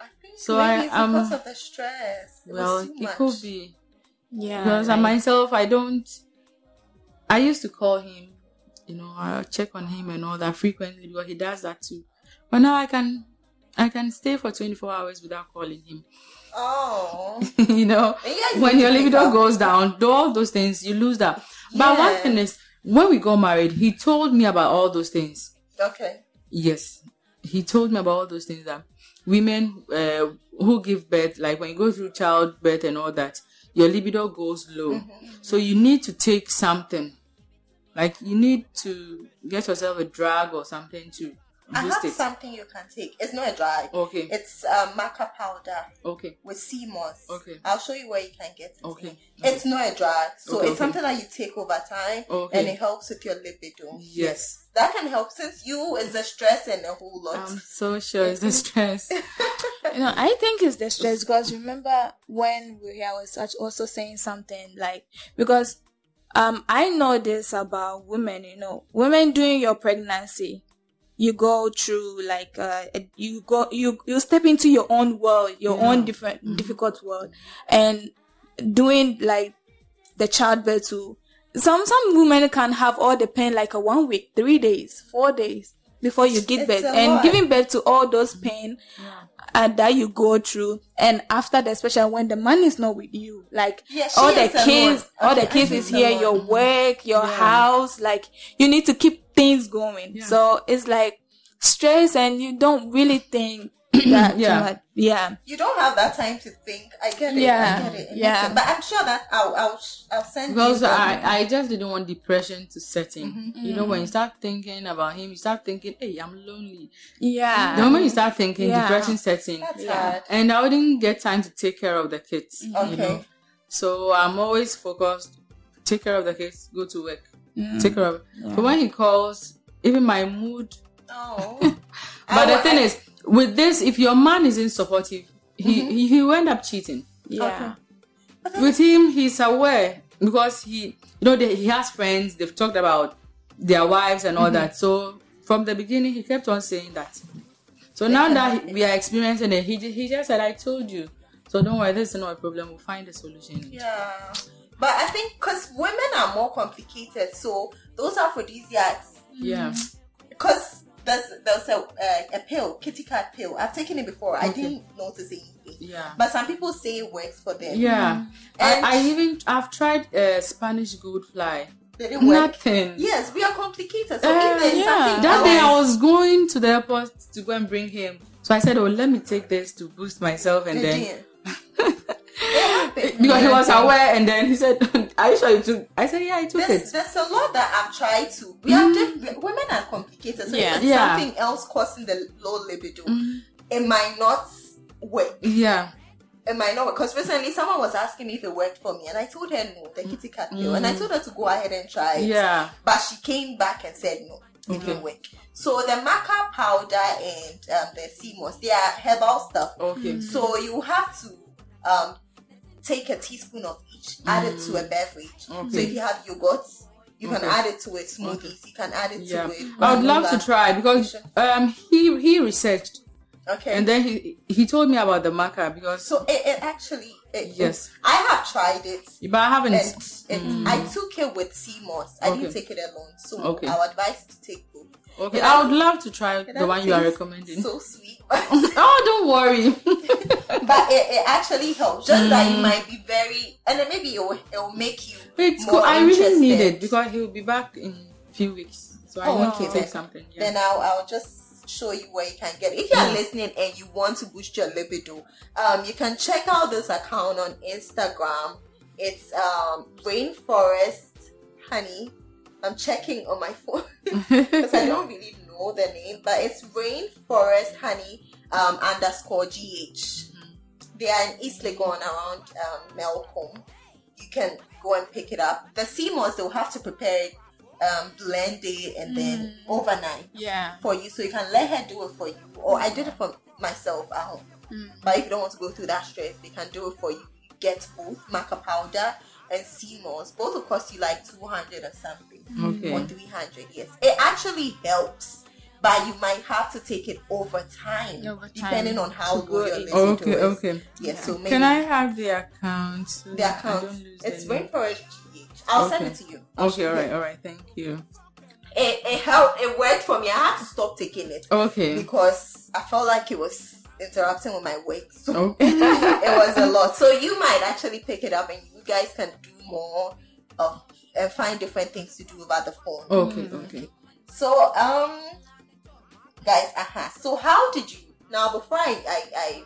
I think So maybe I, it's um, because of the stress. It well, was too it much. could be. Yeah. Because I myself, I don't. I used to call him, you know, I check on him and all that frequently because he does that too. But now I can, I can stay for 24 hours without calling him. Oh. you know, yeah, you when your to libido up. goes down, do all those things, you lose that. But one thing is, when we got married, he told me about all those things. Okay. Yes, he told me about all those things that women uh, who give birth, like when you go through childbirth and all that, your libido goes low. Mm-hmm. So you need to take something. Like you need to get yourself a drug or something to I have something you can take. It's not a dry. Okay. It's uh, maca powder Okay. with sea moss. Okay. I'll show you where you can get it. Okay. It's not a dry, so Okay, it's okay. something that you take over time, Okay. and it helps with your libido. Yes. that can help since you is the stress and a whole lot. I'm so sure it's the stress. You know, I think it's the stress because remember when we I was also saying something like because um I know this about women. You know, women during your pregnancy, you go through like uh you go you you step into your own world, your own different difficult world, and doing like the childbirth too. Some some women can have all the pain like a one week, three days, four days before you give It's birth, and lot. giving birth to all those pain and that you go through, and after the special when the man is not with you, like Yeah, all the kids, all Okay, the kids is here, your work, your house, like you need to keep things going. So it's like stress, and you don't really think that Yeah. much. yeah. You don't have that time to think. I get it. Yeah, I get it. It yeah. sense. But I'm sure that I'll I'll I'll send Because you. the- I, I just didn't want depression to set in. Mm-hmm. You know, when you start thinking about him, you start thinking, hey, I'm lonely. Yeah. The moment you start thinking, Yeah. depression sets in. That's Yeah. hard. And I wouldn't get time to take care of the kids. You Okay. know? So I'm always focused. Take care of the kids. Go to work. Take care of. But when he calls, even my mood. Oh. But the thing I- is, with this, if your man isn't supportive, he Mm-hmm. he, he will end up cheating. Yeah. With him, he's aware because he, you know, they, he has friends. They've talked about their wives and all Mm-hmm. that. So from the beginning, he kept on saying that. So now that we are experiencing it, he ju- he just said, "I told you." So don't worry, this is not a problem. We'll find a solution. Yeah. But I think because women are more complicated, so those aphrodisiacs, Yeah. because there's there's a uh, a pill, kitty cat pill. I've taken it before. I didn't notice anything. Yeah. But some people say it works for them. Yeah. And- I, I even I've tried uh, Spanish gold fly. They didn't work. Nothing. Yes, we are complicated. So Uh, yeah. That day I was going to the airport to go and bring him. So I said, "Oh, let me take this to boost myself," and then Again. it happened. because he was aware, and then he said, "Are you sure you took?" I said, "Yeah, I took There's, it." there's a lot that I've tried to. We have diff- women are complicated. So Yeah. if Yeah. something else causing the low libido, it might not work. Yeah, It might not work. Because recently someone was asking me if it worked for me, and I told her no, the kitty cat pill, and I told her to go ahead and try it. yeah, But she came back and said no, it Okay. didn't work. So the maca powder and um, the sea moss, they are herbal stuff. okay, So you have to um, take a teaspoon of each, add it to a beverage. So if you have yogurt, you can add it to it. Smoothies, you can add it yeah. to it. I would love to try because um he he researched Okay. and then he he told me about the maca because so it, it actually, it, Yes. I have tried it. but I haven't. It, I took it with sea moss. I didn't take it alone. So Okay. I would advise to take both. Okay, And I would love to try and the one you are recommending. So sweet. oh, don't worry. but it, it actually helps. Just that Mm. you might be very, and then maybe it will, it will make you. it's more cool. I really need it because he'll be back in a few weeks. So I Oh, need okay, to take something. Yeah. Then I'll, I'll just show you where you can get it. If you're Mm. listening and you want to boost your libido, um, you can check out this account on Instagram. It's um, Rainforest Honey. I'm checking on my phone because I don't really know the name, but it's Rainforest Honey um, underscore GH. They are in East Legon around um, Melcom. You can go and pick it up. The sea moss, they'll have to prepare it, um, blend it, and then overnight Yeah. for you. So you can let her do it for you. Or I did it for myself at home. But if you don't want to go through that stress, they can do it for you. You get both maca powder and sea moss. Both will cost you like 200 or something. Okay. Or 300, yes. It actually helps. But you might have to take it over time, Over time depending on how to good your in. libido Okay, is. okay. Yes, so maybe Can I have the account? so the account. don't lose It's the name? Rainforest GH. I'll send it to you. I'll Okay, all right, you. all right. Thank you. It, it helped. It worked for me. I had to stop taking it Okay. because I felt like it was interrupting with my work. So Okay. it was a lot. So you might actually pick it up, and you guys can do more of and find different things to do about the phone. okay, okay. So um, guys, uh-huh. So how did you now? Before I I, I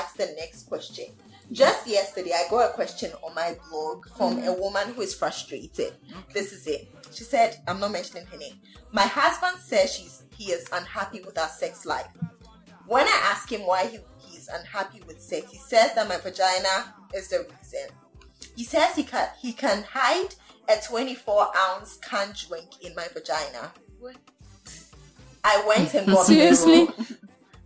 ask the next question. Just yesterday, I got a question on my blog from a woman who is frustrated. This is it. She said, "I'm not mentioning her name. My husband says she's he is unhappy with our sex life. When I ask him why he, he's unhappy with sex, he says that my vagina is the reason. He says he can he can hide a 24 ounce can drink in my vagina. What? I went and got Seriously? mirror.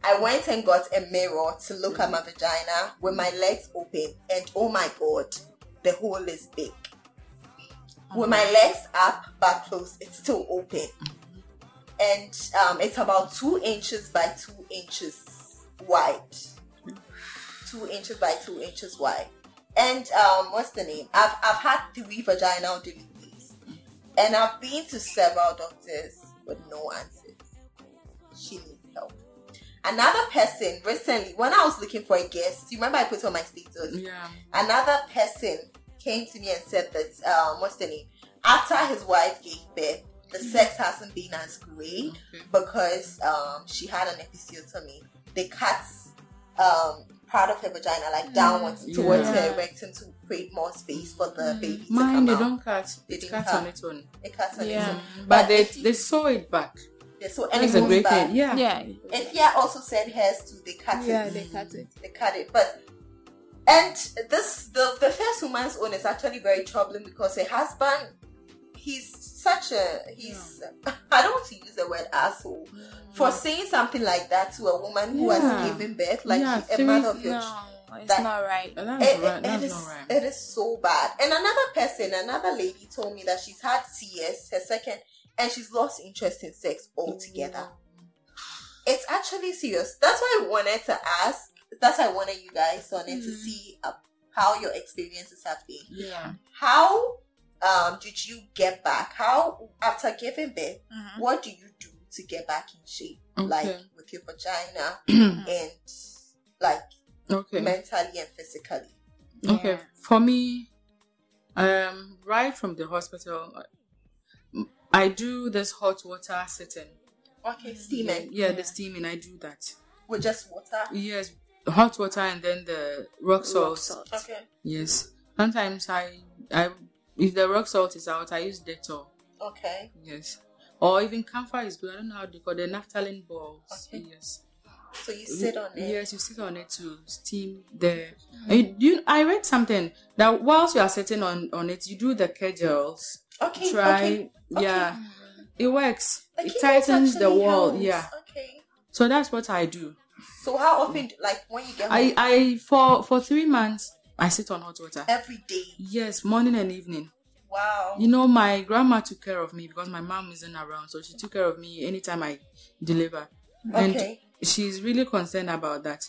I went and got a mirror to look at my vagina with my legs open, and oh my god, the hole is big. With my legs up but closed, it's still open, and um, it's about two inches by two inches wide. Two inches by two inches wide. And um, what's the name? I've I've had three vaginal deliveries, and I've been to several doctors with no answers. She needs help. Another person recently, when I was looking for a guest, you remember I put on my status. Yeah. Another person came to me and said that um, what's the name? After his wife gave birth, the sex hasn't been as great Okay. because um, she had an episiotomy. They cut um part of her vagina, like downwards towards Yeah. her rectum to create more space for the mm. baby to Mine, come they out. don't cut. They It cuts cut. on its own. It cuts on its Yeah. own. But they you- they saw it back. yeah, so and it That's a goes great back. thing. Yeah. Yeah. If yeah also said hers too, they cut Yeah, it. they cut it. They cut it. But and this the the first woman's own is actually very troubling because her husband he's such a he's I don't want to use the word asshole for saying something like that to a woman who Yeah. has given birth, like Yeah, a three- mother of your No, it's that- not right. And that's it, right. That's it is, not right. it is so bad. And another person, another lady told me that she's had CS, her second, and she's lost interest in sex altogether. It's actually serious. That's why I wanted to ask. That's why I wanted you guys on it to Mm. see uh, how your experiences have been. Yeah. How um, did you get back? How after giving birth, Mhm. what do you do to get back in shape? Like with your vagina and like Okay. mentally and physically. Okay, for me, um, right from the hospital, I do this hot water sitting. Okay, steaming Yeah, the steaming, I do that. with just water. Yes, hot water and then the rock salt. salt. Okay. Yes, sometimes I, I, if the rock salt is out, I use Dettol. Okay. Yes, or even camphor is good. I don't know how they call the naphthalene balls. Okay. Yes. So you sit on it. Yes, you sit on it to steam the. And you, you, I read something that whilst you are sitting on on it, you do the kegels. Okay. Try, Okay. yeah, it works. It tightens the wall. helps. Yeah, Okay. so that's what I do. So how often, like when you get I I for for three months I sit on hot water. every day? Yes, morning and evening. Wow. You know, my grandma took care of me because my mom isn't around, so she took care of me anytime I deliver. And Okay. she's really concerned about that.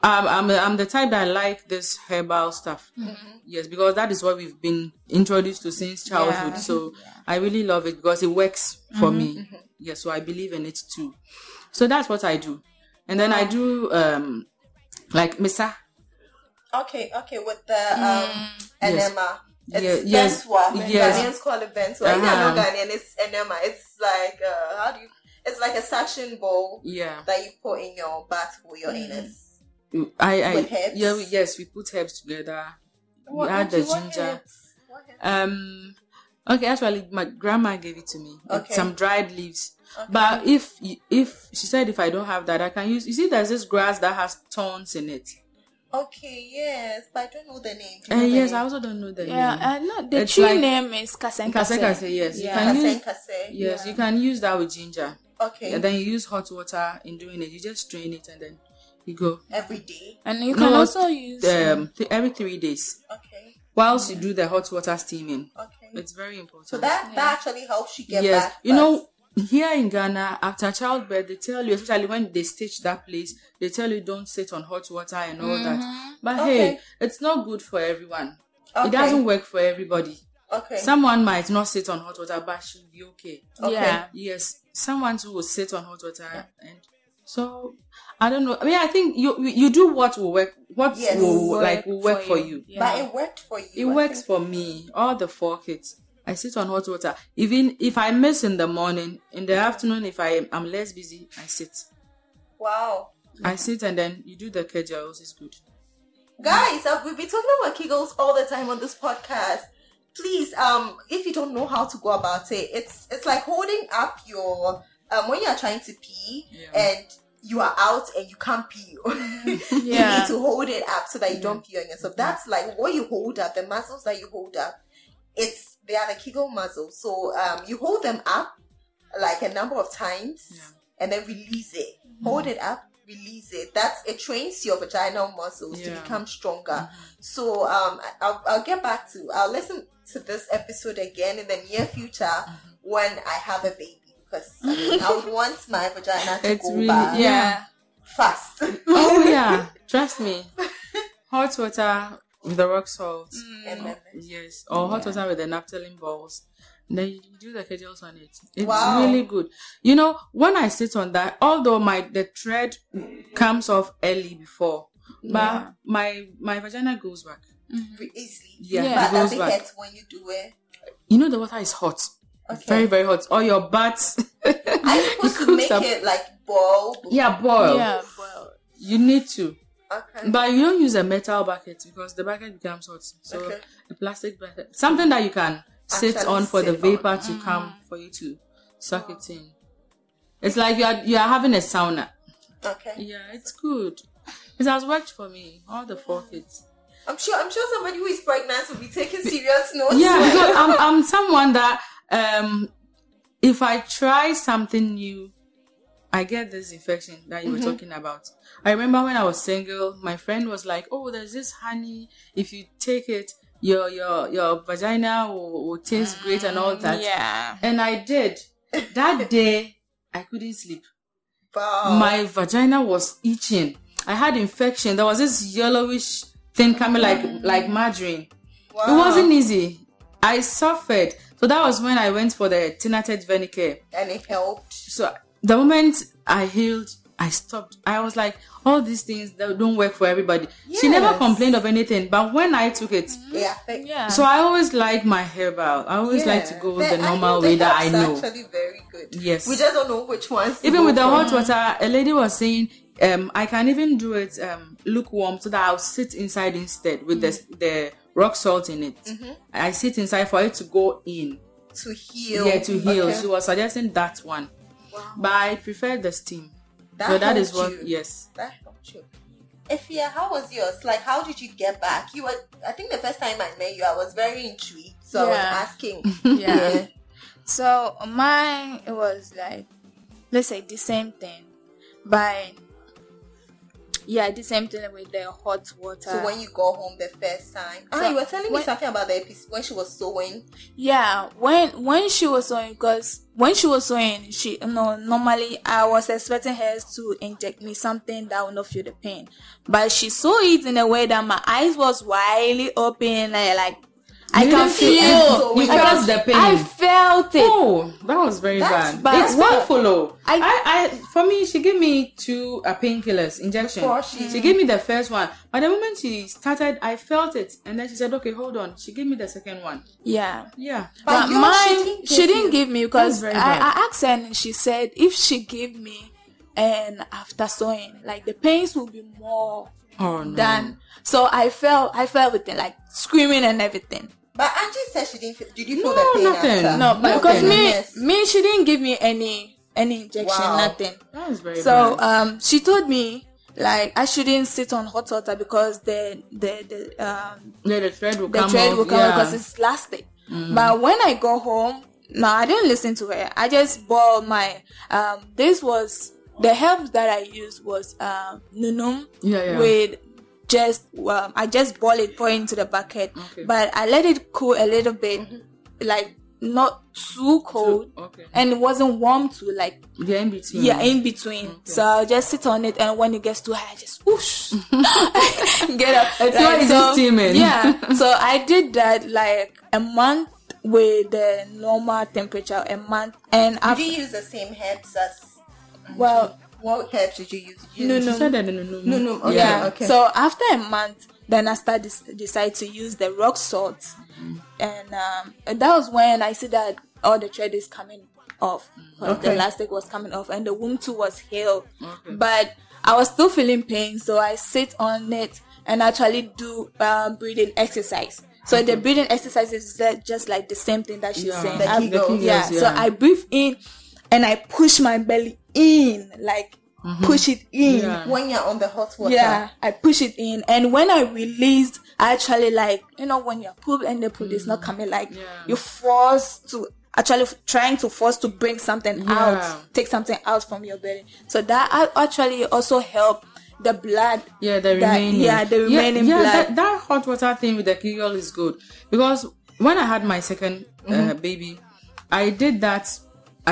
Um, I'm I'm the type that like this herbal stuff. Mm-hmm. Yes, because that is what we've been introduced to since childhood. Yeah. So I really love it because it works for Mm-hmm. me. Yes, so I believe in it too. So that's what I do, and then I do um like misa. Okay. Okay. With the um enema. It's Yeah, yes, Benswa. yes. Ghanaians call it Benswa. If you're not Uh-huh. Ghanaian, it's enema. It's like uh, how do you? It's like a suction bowl Yeah, that you put in your bath for your Mm-hmm. anus. I I With herbs? yeah we- yes we put herbs together. What- we add the ginger. herbs? What herbs? Um, okay, actually, my grandma gave it to me. Okay. Some dried leaves. But if if she said if I don't have that, I can use. You see, there's this grass that has thorns in it. Okay. Yes, but I don't know the name. Do you Uh, know the yes, name? I also don't know the Yeah, name. uh, no, the It's tree like- name is Kasen Kase kase, yes, you Yeah. can Kase use. kase. Yes, you can use that with ginger. Okay. And then you use hot water in doing it. You just strain it and then you go. Every day. And you can No, also use Um, th- every three days. Okay. Whilst you do the hot water steaming, Okay. it's very important. So that that actually helps you get yes, back. you know, here in Ghana, after childbirth, they tell you, especially when they stitch that place, they tell you don't sit on hot water and all that. Mm-hmm. But Okay. hey, it's not good for everyone. Okay. It doesn't work for everybody. Okay. Someone might not sit on hot water, but should be okay. Okay. Yeah. Yes, someone who will sit on hot water, and so I don't know. I mean, I think you you do what will work. What Yes. will Work like will work for you. Yeah. But it worked for you. It I works think. for me. All the four kids. I sit on hot water. Even if I miss in the morning, in the afternoon, if I am less busy, I sit. Wow. I sit and then you do the kegels. It's good. Guys, uh, we've been talking about Kegels all the time on this podcast. Please, um, if you don't know how to go about it, it's it's like holding up your um when you are trying to pee Yeah. and you are out and you can't pee. you need to hold it up so that you don't pee on yourself. That's like what you hold up, the muscles that you hold up. It's they are the Kegel muscles. So um you hold them up like a number of times Yeah. and then release it. Hold it up, release it. That's it trains your vaginal muscles to Yeah. Mm-hmm. become stronger. So um I'll, I'll get back to I'll listen to this episode again in the near future Mm-hmm. when I have a baby because I, mean, I would want my vagina to It's go really- back yeah. fast. Oh yeah, trust me. Hot water with the rock salt. Mm. and then Yes, or hot water with the naphthalene balls. Then you do the kegels on it. It's Wow. really good. You know, when I sit on that, although my the thread comes off early before, but my my vagina goes back. Mm-hmm. re- easily. Yeah, Yeah. But it goes does it back. when you do it? You know the water is hot, Okay. very very hot. Or your butt. I'm supposed to make up- it like boil. Yeah, boil. Yeah, well, You need to. Okay. But you don't use a metal bucket because the bucket becomes hot. So Okay. a plastic bucket, something that you can sit Actually on for the sit on. Mm. vapor to come for you to suck it in. It's like you are you are having a sauna. Okay. Yeah, it's good. It has worked for me. All the four kids. I'm sure. I'm sure somebody who is pregnant will be taking serious notes. Yeah, because I'm I'm someone that um if I try something new, I get this infection that you were mm-hmm. talking about. I remember when I was single, my friend was like, "Oh, there's this honey. If you take it, your your your vagina will, will taste great and all mm, that." Yeah. And I did. That day, I couldn't sleep. Wow. My vagina was itching. I had infection. There was this yellowish thing coming like mm. like margarine. wow. It wasn't easy. I suffered. So that was when I went for the Tinatett Venecare. and it helped. So the moment I healed, I stopped. I was like, all these things that don't work for everybody. She never complained of anything, but when I took it, Yeah. Affect- Yeah. so I always like my herbal. I always like to go The- the normal know way that I know. Actually, very good. Yes. We just don't know which ones. Even go with the for. hot water, a lady was saying, um, I can even do it um, lukewarm so that I'll sit inside instead with the the rock salt in it. Mm-hmm. I sit inside for it to go in. to heal. Yeah, to heal. Okay. She was suggesting that one. Wow. But I prefer the steam. That so that is what you. yes. That helped you. Efya, how was yours? Like, how did you get back? You were, I think the first time I met you, I was very intrigued. So I was asking. Yeah. So mine it was like let's say the same thing. But yeah, the same thing with the hot water. So when you go home the first time, ah, So you were telling me something about the episode when she was sewing. Yeah, when when she was sewing, because when she was sewing, she you know normally I was expecting her to inject me something that would not feel the pain, but she saw it in a way that my eyes was widely open, like, like I You can feel feel, it. You I felt can- the pain. I felt it. Oh, that was very That's bad. bad. It's What- painful though. I- I, I, for me, she gave me two uh, painkillers injection. Before she- she gave me the first one. But the moment she started, I felt it, and then she said, "Okay, hold on." She gave me the second one. Yeah. Yeah. But But mine, she didn't she give didn't you. give me because That's I. I asked her and she said if she gave me and after sewing, like the pains will be more Oh no. than. So I felt, I felt everything, like screaming and everything. But Angie said she didn't feel. Did you feel No, the pain nothing. after? No, but because me, Yes. me, she didn't give me any, any injection, Wow. nothing. That was very So bad. um, she told me like I shouldn't sit on hot water because the the the um yeah, the thread will the come thread off. will come yeah. because it's elastic. But when I go home, no, I didn't listen to her. I just boiled my um. This was the herbs that I used was um nunum Yeah, yeah. with just um, I just boil it, pour it into the bucket, Okay. but I let it cool a little bit, like not too cold, okay. and it wasn't warm too like Yeah, in between. yeah, in between. So I'll just sit on it, and when it gets too high, I just whoosh, get up. It's Like, not so, steaming. Yeah, so I did that like a month with the normal temperature, a month, and Did after you use the same herbs as? well, What herbs did you use? You No, no. said that no, no, no. No, no, okay. yeah. okay. So after a month, then I started decide to use the rock salt, and um, and that was when I see that all the thread is coming off. 'cause The elastic was coming off, and the womb too was healed. Okay. But I was still feeling pain, so I sit on it and actually do um, breathing exercise. So the breathing exercise is that just like the same thing that she's Yeah. saying. I- yeah. yeah. So I breathe in, and I push my belly in, like push it in. Yeah. when you're on the hot water. Yeah, I push it in, and when I released, I actually like you know when you're pulled and the pull is not coming, like Yeah. you force to actually f- trying to force to bring something Yeah. out, take something out from your belly. So that actually also help the blood. Yeah, the that- remaining. yeah, the remaining yeah, blood. That, that hot water thing with the Kegel is good because when I had my 2nd uh, Mm-hmm. baby, I did that.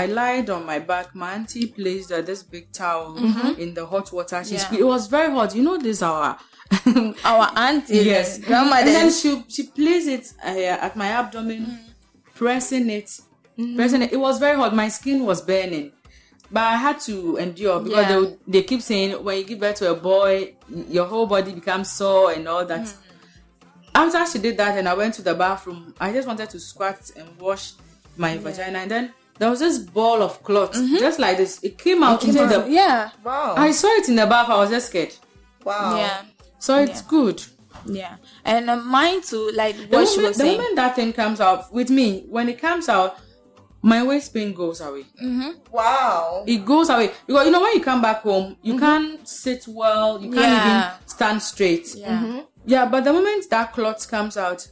I lied on my back. My auntie placed uh, this big towel in the hot water. She Mm-hmm. Yeah. it was very hot. You know this our Our auntie, yes, grandmother. And then she she placed it uh, at my abdomen, pressing it, pressing it. It was very hot. My skin was burning. But I had to endure because Yeah. they, they keep saying when you give birth to a boy, your whole body becomes sore and all that. After she did that and I went to the bathroom, I just wanted to squat and wash my vagina and then there was this ball of cloth, just like this. It came out into the. yeah, Wow. I saw it in the bath. I was just scared. wow. yeah, So it's Yeah. good. yeah. And uh, mine too, like The what she moment, was the saying. moment that thing comes out with me, when it comes out, my waist pain goes away. Wow. It goes away because you know when you come back home, you can't sit well. You can't Yeah. even stand straight. yeah, Yeah, but the moment that cloth comes out,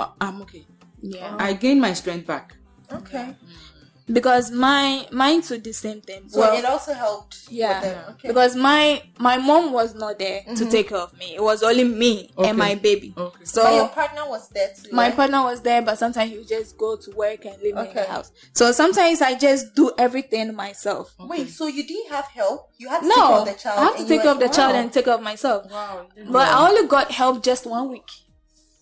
uh, I'm okay. yeah. I gain my strength back. Okay. Because my mine too the same thing. So well, it also helped. yeah, With them. Okay. because my my mom was not there to mm-hmm. take care of me. It was only me Okay. and my baby. Okay. So but your partner was there too. my right? partner was there, but sometimes he would just go to work and leave me in the house. So sometimes I just do everything myself. Wait, so you didn't have help? You had to take care No, of the child. I have to take care of the were- child and take care of myself. Wow. But I only got help just one week.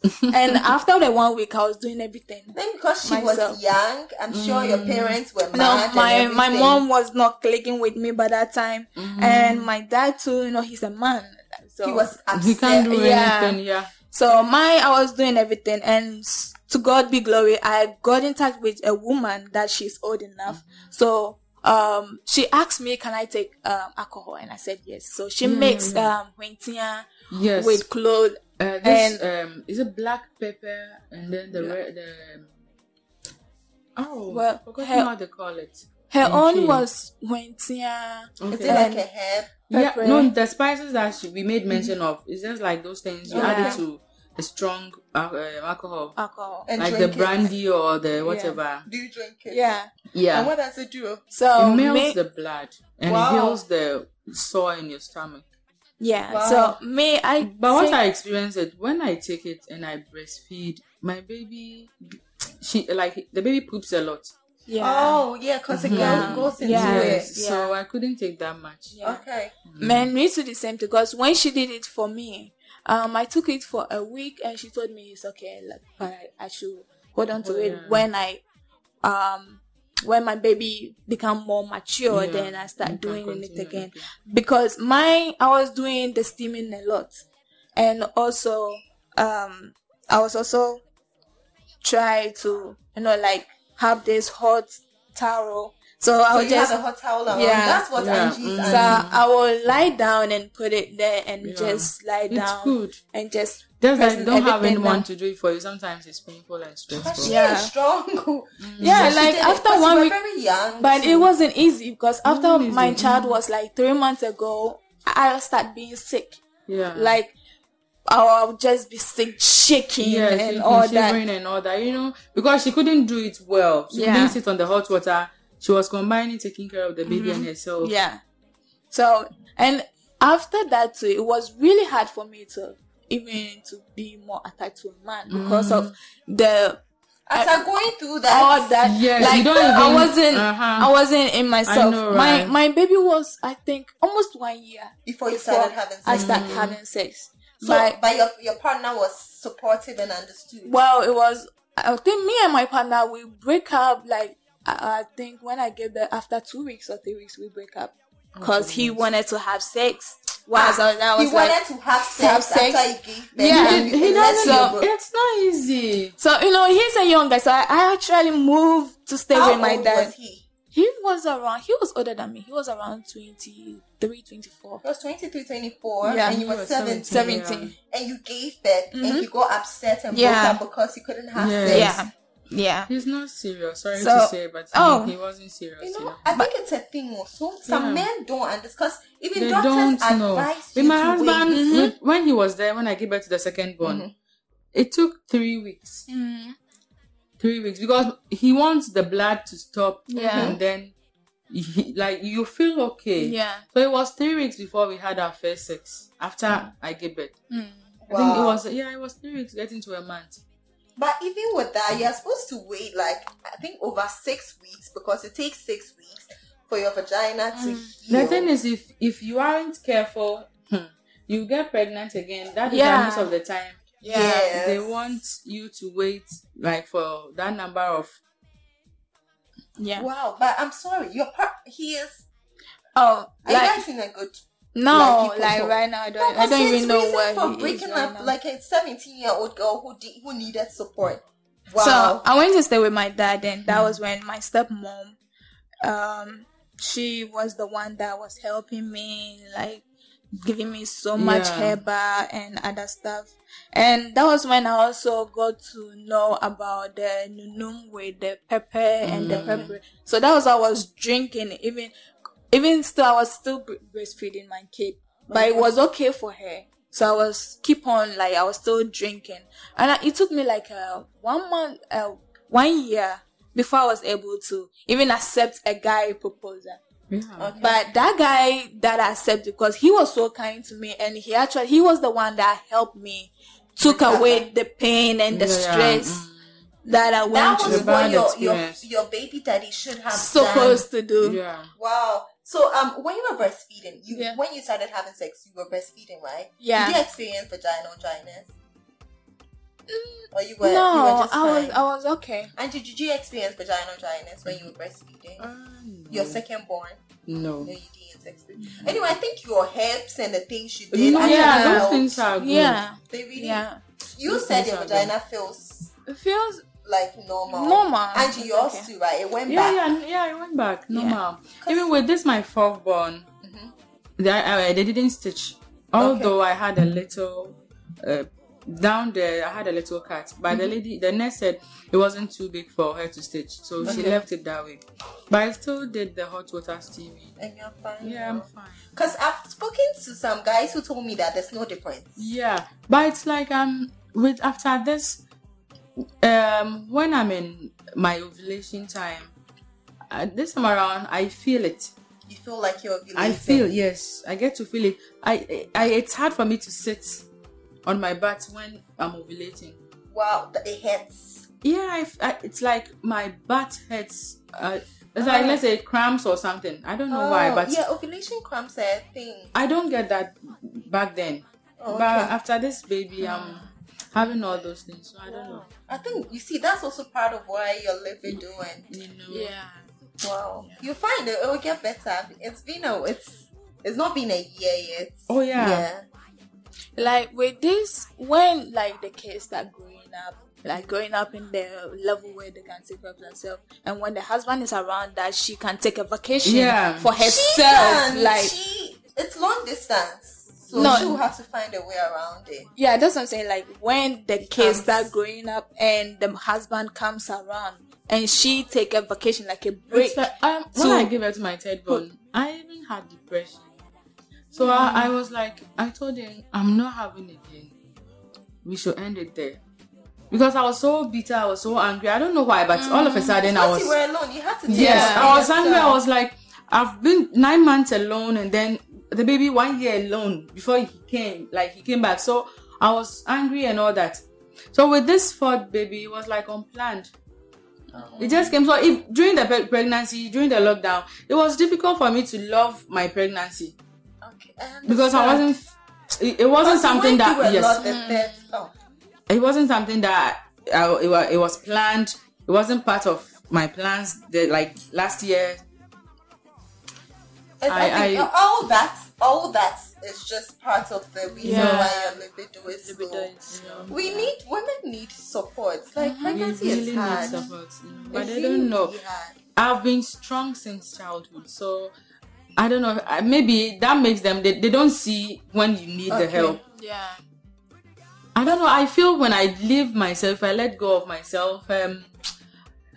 and after the one week, I was doing everything. Then because she myself. was young, I'm sure your parents were No, my and my mom was not clicking with me by that time, and my dad too. You know, he's a man, so He was upset. He can't do Yeah. anything. Yeah. So my I was doing everything, and to God be glory. I got in touch with a woman that she's old enough. So um, she asked me, "Can I take um alcohol?" And I said yes. So she makes um huentia Yes. with clothes. Uh, this um is it black pepper and then the red the oh Well, forgot her- how they call it. Her Okay. own was huentia. Is Okay. it like a herb? yeah, no, the spices that she, we made mention of is just like those things you add it to a strong uh, uh, alcohol, Alcohol. And like the drink it. brandy or the whatever. Do you drink it? Yeah. Yeah, And what does it do? So it melts me- the blood and Wow. heals the sore in your stomach. Yeah. Wow. So me, I But once think- I experienced it, when I take it and I breastfeed, my baby, she like the baby poops a lot. yeah. Oh, yeah, because it Yeah. goes, goes into Yeah. it. Yes, so I couldn't take that much. Yeah. Okay. Men me too the same thing because when she did it for me, um, I took it for a week and she told me it's okay, like, but I, I should hold on to Oh, it yeah. when I, um, when my baby become more mature, Yeah, then I start you can doing it again. okay. Because my, I was doing the steaming a lot, and also, um, I was also try to, you know, like have this hot towel. So I So would you just have a hot towel around. Yeah. That's what Yeah. Angie's Mm. Angie. so I will lie down and put it there and Yeah. just lie It's down good. and just Just that you don't have anyone down. to do it for you. Sometimes it's painful and stressful. she Yeah. is strong. Yeah, She like did it after one were week, very young. but it wasn't easy because after Not easy. my child was like three months ago, I started being sick. Yeah. Like I would just be sick, shaking yeah, and shaking, all that. shivering and all that, you know, because she couldn't do it well. She Yeah. couldn't sit on the hot water. She was combining taking care of the baby and herself. Mm-hmm. Yeah. So and after that too, it was really hard for me to even to be more attached to a man because Mm. of the After going through that, all that. Yes, like you don't I wasn't, uh-huh. I wasn't in myself. know, My right? my baby was, I think, almost one year before you started having sex. I started having sex. So, but but your, your partner was supportive and understood. well, it was. I think me and my partner we break up. Like I, I think when I get there after two weeks or three weeks, we break up because he wanted to have sex. Whilst I was, I he was like, wanted to have have sex, sex. after he gave birth. Yeah. and He, he doesn't. So- it's not easy. so you know he's a young guy, so I, I actually moved to stay How with my old dad. was he? He was around. He was older than me. He was around 23, 24. He was 23, 24, Yeah, and you were 17, 17. 17. and you gave birth, and you got upset and Mm-hmm. Yeah. broke up because you couldn't have Yes. sex. Yeah. Yeah. He's not serious. Sorry So- to say, but he, oh. he wasn't serious. You You know, know? I think it's a thing also. Some Yeah. men don't understand because even They doctors don't know. advise With you my to husband, wait. Mm-hmm. when he was there, when I gave birth to the second born, it took three weeks. Mm. Three weeks because he wants the blood to stop, Yeah. and then he, like you feel okay. Yeah. So it was three weeks before we had our first sex after I gave birth. I think it was yeah, it was three weeks getting to a month. But even with that, you're supposed to wait like I think over six weeks because it takes six weeks for your vagina to heal. The thing is, if if you aren't careful, hmm, you get pregnant again. That is Yeah. why most of the time yes. they want you to wait like for that number of Yeah. Wow, but I'm sorry, your part he is. Oh, Are like you guys in a good? No, like, like, right now I don't. I don't even know where for he is breaking right up now. like a 17 year old girl who de- who needed support. Wow. So I went to stay with my dad, and that was when my stepmom, um, she was the one that was helping me, like giving me so much Yeah. herba and other stuff. And that was when I also got to know about the nunum with the pepper and the pepper. So that was I was drinking. Even, even still, I was still breastfeeding my kid, but it was okay for her. So I was keep on like I was still drinking, and I, it took me like uh, one month, uh, one year before I was able to even accept a guy proposal. Yeah. But that guy that I accepted because he was so kind to me and he actually he was the one that helped me took away the pain and the Yeah, stress that I that went was through. bad what your, your your baby daddy should have supposed to do. Yeah. Wow. So um, when you were breastfeeding, you Yeah. when you started having sex, you were breastfeeding, right? Yeah. Did you experience vaginal dryness? Or you were you were No, just I was? I was okay. And did, did you experience vaginal dryness when you were breastfeeding? Um, Your second born? no. No, you didn't experience. Anyway, I think your hips and the things you did. No, actually yeah, those helped. things are good. Yeah, They really. yeah. You Those said your vagina feels It feels like normal. Normal. It's yours okay. too, right? It went Yeah, back. yeah, yeah. I went back normal. Even with this, my fourth born, Mhm. they, I, they didn't stitch. Although I had a little uh, down there, I had a little cut. But Mm-hmm. the lady, the nurse said it wasn't too big for her to stitch, so she left it that way. But I still did the hot water steaming. And you're fine. Yeah, I'm fine. Because I've spoken to some guys who told me that there's no difference. Yeah, but it's like um with after this, um when I'm in my ovulation time, uh, this time around I feel it. You feel like you're ovulating. I feel yes, I get to feel it. I, I it's hard for me to sit on my butt when I'm ovulating. Wow, it hurts. Yeah, I, I- it's like my butt hurts. Uh, it's like Oh. let's say cramps or something. I don't know why, Oh, but yeah, ovulation cramps are a thing. I don't get that back then. Oh, But after this baby, I'm having all those things, so I don't know. I think you see that's also part of why you're living doing. You know. yeah. wow, you find it. It will get better. It's been a it's it's not been a year yet. Oh yeah. yeah. Like with this, when like the kids start growing up, like growing up in the level where they can take care of themselves, and when the husband is around, that she can take a vacation Yeah. for She herself. can. Like she, it's long distance, so No. she'll have to find a way around it. Yeah, that's what I'm saying. Like when the kids start growing up and the husband comes around and she take a vacation, like a break. It's like, um, when So- I gave birth to my third born, I even had depression. So I, I was like, I told him, I'm not having it again. We should end it there. Because I was so bitter, I was so angry. I don't know why, but all of a sudden I Because was. you were alone, you had to. take Yes, I of was angry. I was like, I've been nine months alone, and then the baby one year alone before he came, like he came back. So I was angry and all that. So with this fourth baby, it was like unplanned. It just came. So if during the pre- pregnancy, during the lockdown, it was difficult for me to love my pregnancy Okay, I because I wasn't. It, it wasn't something that yes, oh. it wasn't something that uh, it, was, it was planned. It wasn't part of my plans. The, like last year, I, I- think I- all that, all that is just part of the reason Yeah. why your libido is Libido low. is low. We need women need support. Like we pregnancy really is need hard. support, you know, but It's I don't know. really hard. I've been strong since childhood, so I don't know. Maybe that makes them they, they don't see when you need the help. Yeah. I don't know. I feel when I leave myself, I let go of myself. Um,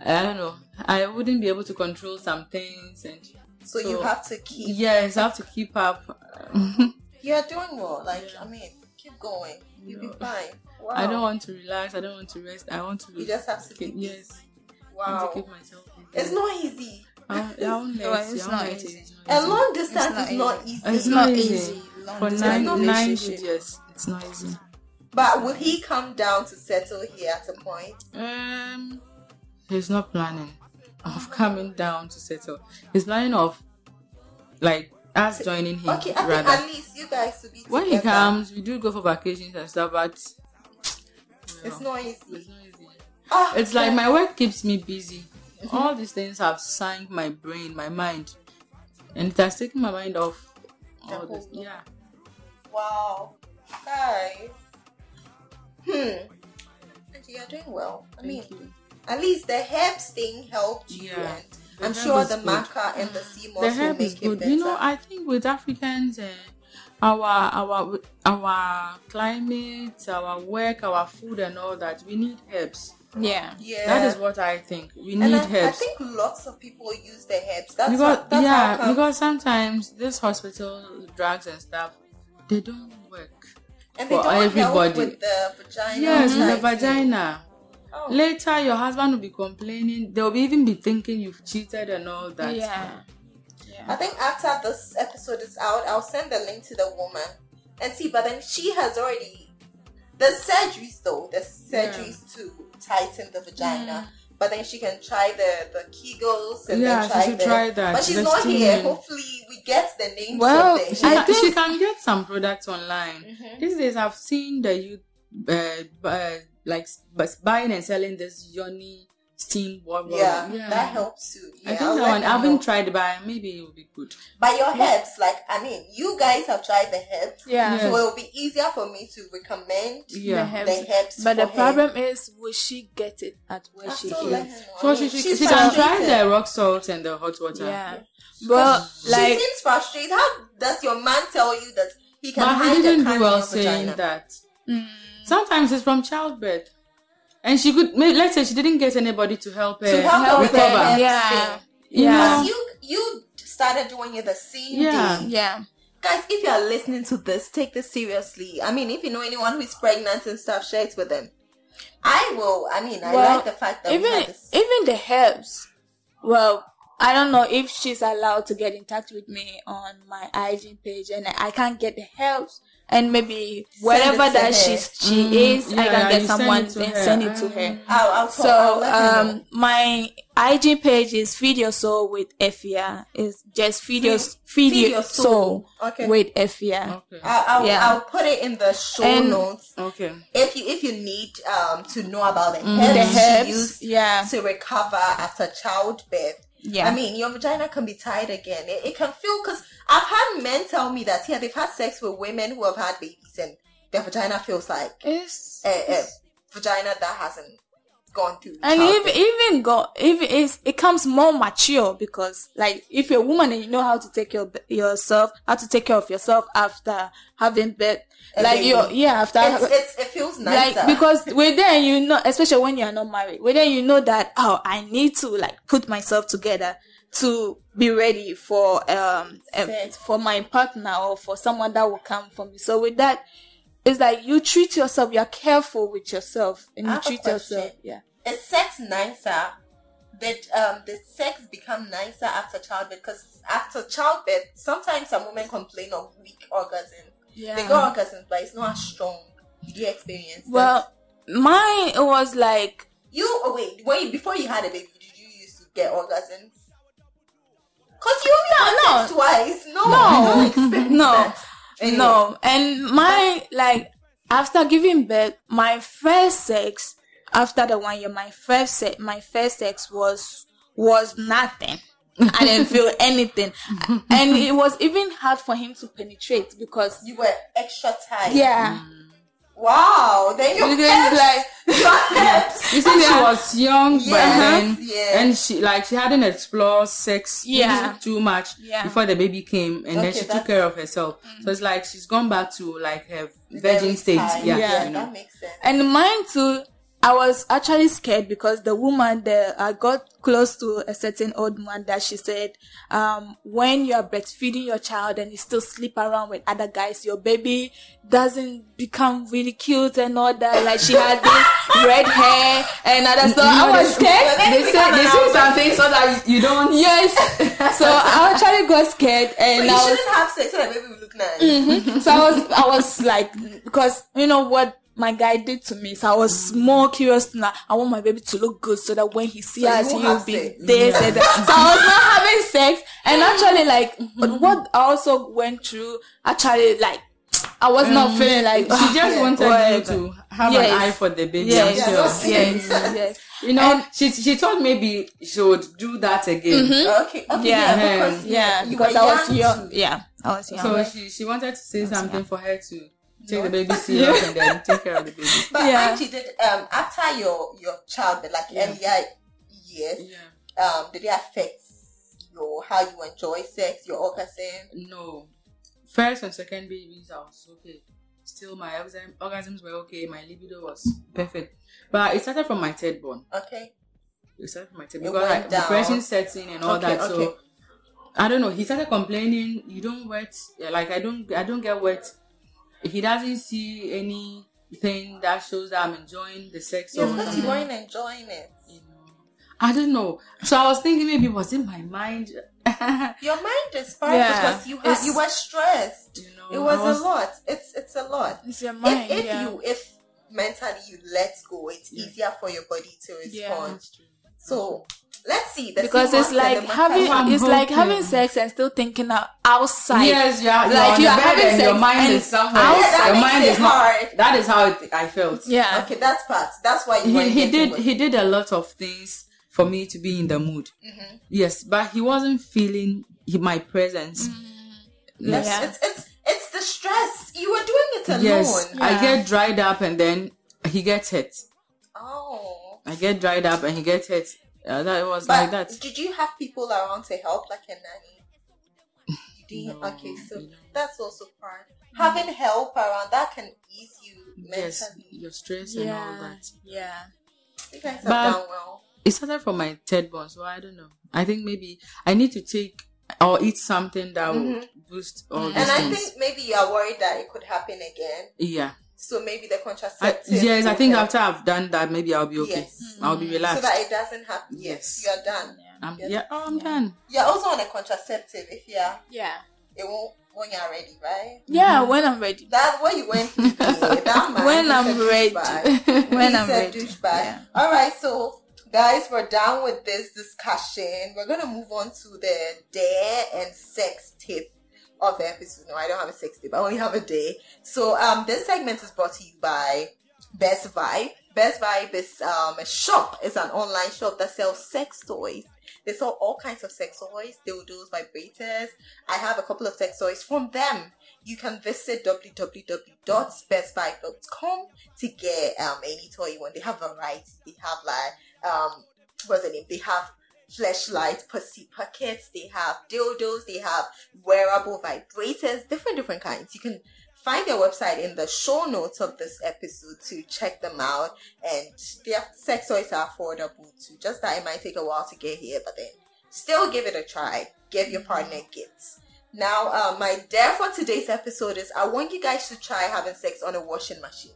I don't know. I wouldn't be able to control some things, and So, you have to keep. yes, I have to keep up. You're doing well. Like I mean, keep going. You'll be fine. Wow. I don't want to relax. I don't want to rest. I want to. You just have to keep, keep. yes. I want Wow. to keep myself. busy. It's not easy. I won't, I won't No, let it's you. I won't not easy. you. It's not And easy. long distance is not easy. easy. It's not not easy. easy. Long For nine, nine relationship. good years, it's not easy. But will he come down to settle here at a point? Um, he's not planning of coming down to settle. He's planning of like us joining him Okay, I think at least you guys will be when he comes, we do go for vacations and stuff, but It's not easy. it's not easy. Ah, It's like my work keeps me busy. Mm-hmm. All these things have sank my brain, my mind, and it has taken my mind off all this. Yeah. Wow, guys. Hmm. Okay, you're doing well. I mean, you. At least the herbs thing helped you, Yeah. and The I'm sure the good. maca and the sea moss the will herb is make it good. better. You know, I think with Africans, uh, our our our climate, our work, our food, and all that, we need herbs. Yeah. yeah, That is what I think. We and need I, I think lots of people use the herbs. That's because what, that's yeah, come. because sometimes this hospital drugs and stuff they don't work. and they for don't help everybody. with the vagina. Yes, with the tightening. vagina. Oh. Later, your husband will be complaining. They'll be even be thinking you've cheated and all that. Yeah. I think after this episode is out, I'll send the link to the woman and see. But then she has already the surgeries though, the surgeries to tighten the vagina. But then she can try the the Kegels and Yeah, then she try should the, try that, But she's the not here. steaming. Hopefully, we get the names Well, of. She, I can, think- she can get some products online. Mhm. These days, I've seen the youth uh, bu- like but buying and selling this Yoni steam water. yeah, that helps too. Yeah, I think I'll that one. I haven't know. tried it, but maybe it will be good. But your herbs, like I mean, you guys have tried the herbs, Yeah. Yes. so it will be easier for me to recommend Yeah. The the herbs. herbs. But the for her. problem is, will she get it at where I'll she is? her. So she, she, she's she can try the rock salt and the hot water. Yeah. But she like, seems frustrated. How does your man tell you that he can But hide he didn't the do well saying vagina? that. mm, Sometimes it's from childbirth. And she could, may- let's say she didn't get anybody to help her To help her help her, the recover. yeah. yeah, Because you you started doing it the same Yeah. day. yeah, Guys, if you are listening to this, take this seriously. I mean, if you know anyone who is pregnant and stuff, share it with them. I will. I mean, I Well, like the fact that even had this. even the herbs. Well, I don't know if she's allowed to get in touch with me on my IG page, and I can't get the herbs. And maybe wherever that her. she's she Mm, is, yeah, I can yeah, get you send someone it to and her. send it to Mm. her. I'll, I'll, talk, So I'll let her know. um my IG page is Feed Your Soul with Efya. It's just Feed Your Feed- Feed, Feed Your Your Soul, Soul. Okay. with Efya. Okay. I'll, I'll, yeah. I'll put it in the show And- notes. Okay. If you if you need um to know about the The herbs she herbs, used yeah, to recover after childbirth. yeah. I mean, your vagina can be tied again. It, it can feel because I've had men tell me that yeah, they've had sex with women who have had babies and their vagina feels like it's, a, a vagina that hasn't gone through. and even even go even it's, it comes more mature because like if you're a woman and you know how to take care of yourself, how to take care of yourself after having birth, A like you yeah after it's, it's, it feels nicer. like because with then you know especially when you're not married with then you know that oh i need to like put myself together to be ready for um Sex. for my partner or for someone that will come for me so with that it's like you treat yourself you're careful with yourself and you treat yourself yeah is sex nicer? Did um did sex become nicer after childbirth? Because after childbirth, sometimes some women complain of weak orgasms. yeah They got orgasms, but it's not as strong. Did you experience that? well mine it was like You oh wait, you, before you had a baby, did you used to get orgasms? Cause you only had No, sex twice. No, No. I No. No, and my like after giving birth, my first sex after the one year, my first sex, my first sex was was nothing. I didn't feel anything, and it was even hard for him to penetrate because you were extra tight. yeah, mm. Wow. Then you because like. You see, she was young, but then yeah. and she like she hadn't explored sex Yeah. too much Yeah. before the baby came, and then she took care of herself. Mm. So it's like she's gone back to like her virgin state. Yeah, Yeah. you know. that makes sense. and mine too. I was actually scared because the woman there, I got close to a certain old man that she said, um, when you are breastfeeding your child and you still sleep around with other guys, your baby doesn't become really cute and all that. Like she had this red hair and other stuff. I was scared. They said they said something so that you don't. Yes. So I actually got scared So and you I shouldn't have sex so that baby will look nice. so I was, I was like, because you know what my guy did to me. So I was more curious now. I want my baby to look good so that when he sees So us, he'll be sex. this and that. So I was not having sex. And actually, like, but what I also went through, actually, like, I was not mm. feeling like, She just yeah, wanted whatever. you to have Yes. an eye for the baby. Yes, Yeah, sure. yes, yes. You know, she she thought maybe she would do that again. Mm-hmm. Okay, okay, Yeah. yeah, because Yeah, you because I was young young. Yeah, I was young. So she she wanted to say something for her to take the Not- baby serious and then take care of the baby. But Yeah. Angie, did um after your your childbirth, like Yeah. earlier years, Yeah. um, did it affect your how you enjoy sex, your orgasm? No. First and second babies, I was okay. Still, my orgasm, orgasms were okay. My libido was perfect. But it started from my third born. Okay. It started from my third It because went like, down. depression sets in and all Okay, that. okay. So I don't know. He started complaining. You don't wet. Like I don't. I don't get wet. He doesn't see anything that shows that I'm enjoying the sex. Yeah, or because you something. weren't enjoying it. You know. I don't know. So I was thinking maybe was in my mind. Your mind is fine Yeah. because you had you were stressed. you know, It was, a lot. It's it's a lot. It's your mind. if if yeah. you if mentally you let go, it's Yeah. easier for your body to Yeah. respond. That's true. So let's see. The because it's like having macaque. I'm it's like having sex and still thinking outside. Yes, you are. Like, Like you you are are having and your mind and is somewhere. outside. Yeah, that your makes mind it is not. hard. That is how it, I felt. Yeah. Okay, that's part. That's why you He, he did what- he did a lot of things for me to be in the mood. Mm-hmm. Yes, but he wasn't feeling my presence. Yes, Yeah. it's it's it's the stress. You were doing it alone. Yes, I get dried up and then he gets hit. Oh. I get dried up and he gets hit. Uh, that was But like that. did you have people around to help, like a nanny? You didn't. No, okay, so no. that's also part. Having help around that can ease you Yes, your stress and all Yeah. that. Yeah. You guys have But- done well. It started from my third born, so I don't know. I think maybe I need to take or eat something that will Mhm. boost all these And I things. think maybe you are worried that it could happen again. yeah. So maybe the I, contraceptive. yes, I think help. after I've done that, maybe I'll be okay. Yes. Mm-hmm. I'll be relaxed. So that it doesn't happen. Yes. Yes, you are done. I'm, Yes. yeah, oh, I'm done. You're also on a contraceptive if you're Yeah. it won't when you're ready, right? Yeah, mm-hmm. when I'm ready. That what you went through. that. When he's a I'm ready. when I'm ready. douchebag. Yeah. All right, so guys, we're done with this discussion. We're gonna move on to the dare and sex tip of the episode. No, I don't have a sex tip. I only have a day. So um, this segment is brought to you by Best Vibe. Best Vibe is um a shop. It's an online shop that sells sex toys. They sell all kinds of sex toys, dildos, vibrators. I have a couple of sex toys from them. You can visit www.bestvibe.com to get um any toy you want. They have variety. They have like um what's the name? They have flashlights, pussy pockets, they have dildos, they have wearable vibrators, different different kinds. You can find their website in the show notes of this episode to check them out and their sex toys are affordable too. Just that it might take a while to get here, but then still give it a try. Give your partner gifts. Now, uh, my dare for today's episode is I want you guys to try having sex on a washing machine.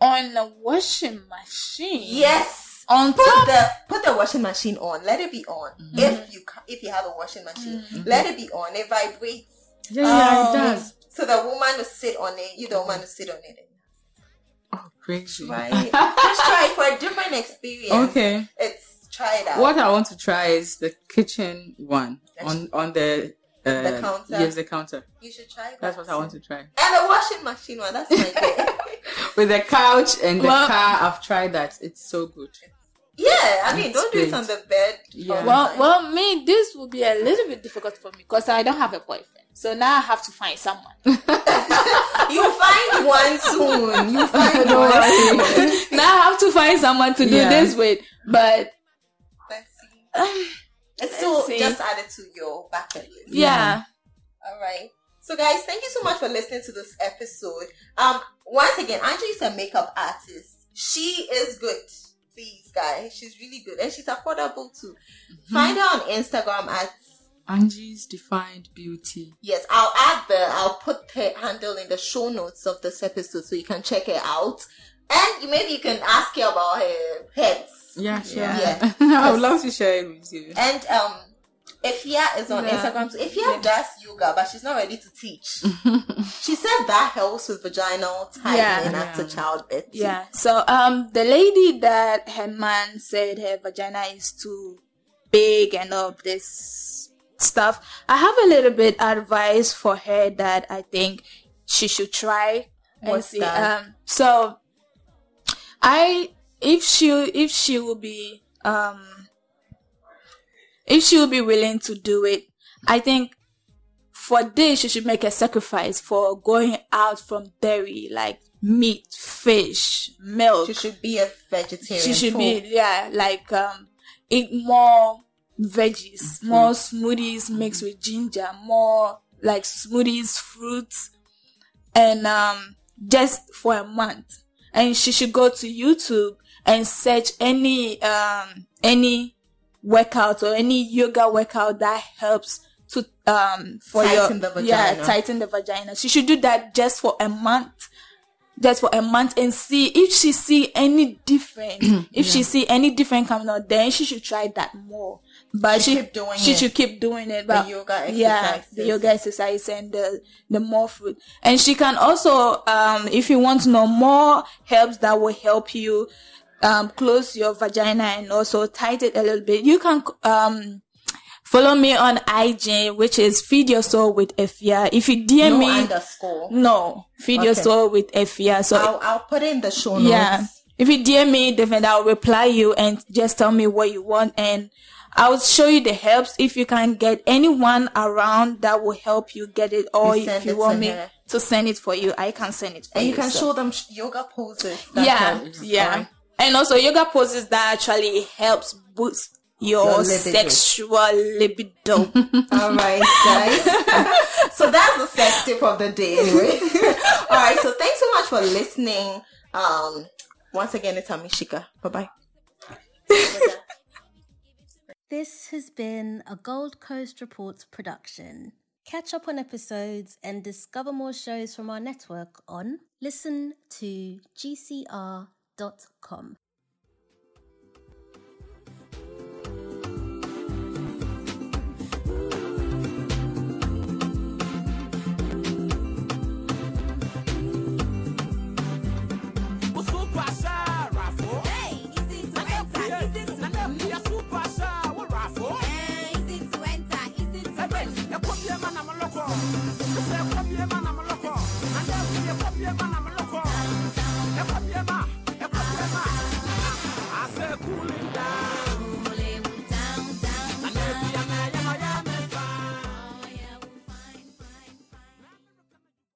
On a washing machine. Yes. On Put the put the washing machine on. Let it be on. Mm-hmm. If you if you have a washing machine, mm-hmm. let it be on. It vibrates. Yeah, yeah, Oh. it um, does. So the woman will sit on it. You don't want to sit on it. Oh, crazy. Right. Just try it for a different experience. Okay. It's try it out. What I want to try is the kitchen one on on the uh, The counter? Yes, the counter. You should try that. That's what I want to try. And the washing machine one. That's my day. With the couch and the Well- car, I've tried that. It's so good. Yeah. I mean, don't do it on the bed. Yeah. Well, well, me, this will be a little bit difficult for me because I don't have a boyfriend. So now I have to find someone. you find one soon. You find one soon. now I have to find someone to do Yeah. this with. But Let's see. It's still Let's see. just added to your bucket list. yeah. All right. So, guys, thank you so much for listening to this episode. Um, once again, Angie is a makeup artist. She is good. Please, guys, she's really good, and she's affordable too. Find her on Instagram at Angie's Defined Beauty. yes. I'll add the I'll put her handle in the show notes of this episode so you can check her out, and you- maybe you can ask her about her pets. Yeah, sure. Yeah. I would love to share it with you. And um, Efya is on Yeah. Instagram too. Efya does yoga, but she's not ready to teach. she said that helps with vaginal tightening Yeah. after Yeah. childbirth. too. Yeah. So um the lady that her man said her vagina is too big and all of this stuff. I have a little bit advice for her that I think she should try and What's see. that? Um so I if she if she will be um if she would be willing to do it, I think for this, she should make a sacrifice for going out from dairy, like meat, fish, milk. She should be a vegetarian. She should full. be, yeah, like, um, eat more veggies, more smoothies mixed with ginger, more like smoothies, fruits, and, um, just for a month. And she should go to YouTube and search any, um, any workout or any yoga workout that helps to, um, for Tighten your, the yeah, vagina. tighten the vagina. She should do that just for a month just for a month and see if she see any difference. if she see any different coming out, then she should try that more. But She she keep doing she it. should keep doing it. But yoga yeah, the yoga exercise and the the more food. And she can also, um, if you want to know more herbs that will help you, um, close your vagina and also tight it a little bit, you can um. Follow me on IG, which is Feed Your Soul with Efya. If you DM no me, underscore. no, feed your soul with Efya. So I'll, I'll put it in the show notes. yeah, if you DM me, definitely I'll reply you and just tell me what you want, and I'll show you the helps. If you can get anyone around that will help you get it, or You if you it want me her. to send it for you, I can send it for And you. you can so- show them yoga poses. yeah, yeah? And also yoga poses that actually helps boost your, Your libido. sexual libido. All right, guys. so that's the sex tip of the day, anyway. All right. So thanks so much for listening. Um, once again, it's Amishika. Bye bye. This has been a Gold Coast Reports production. Catch up on episodes and discover more shows from our network on listen to gcr.com.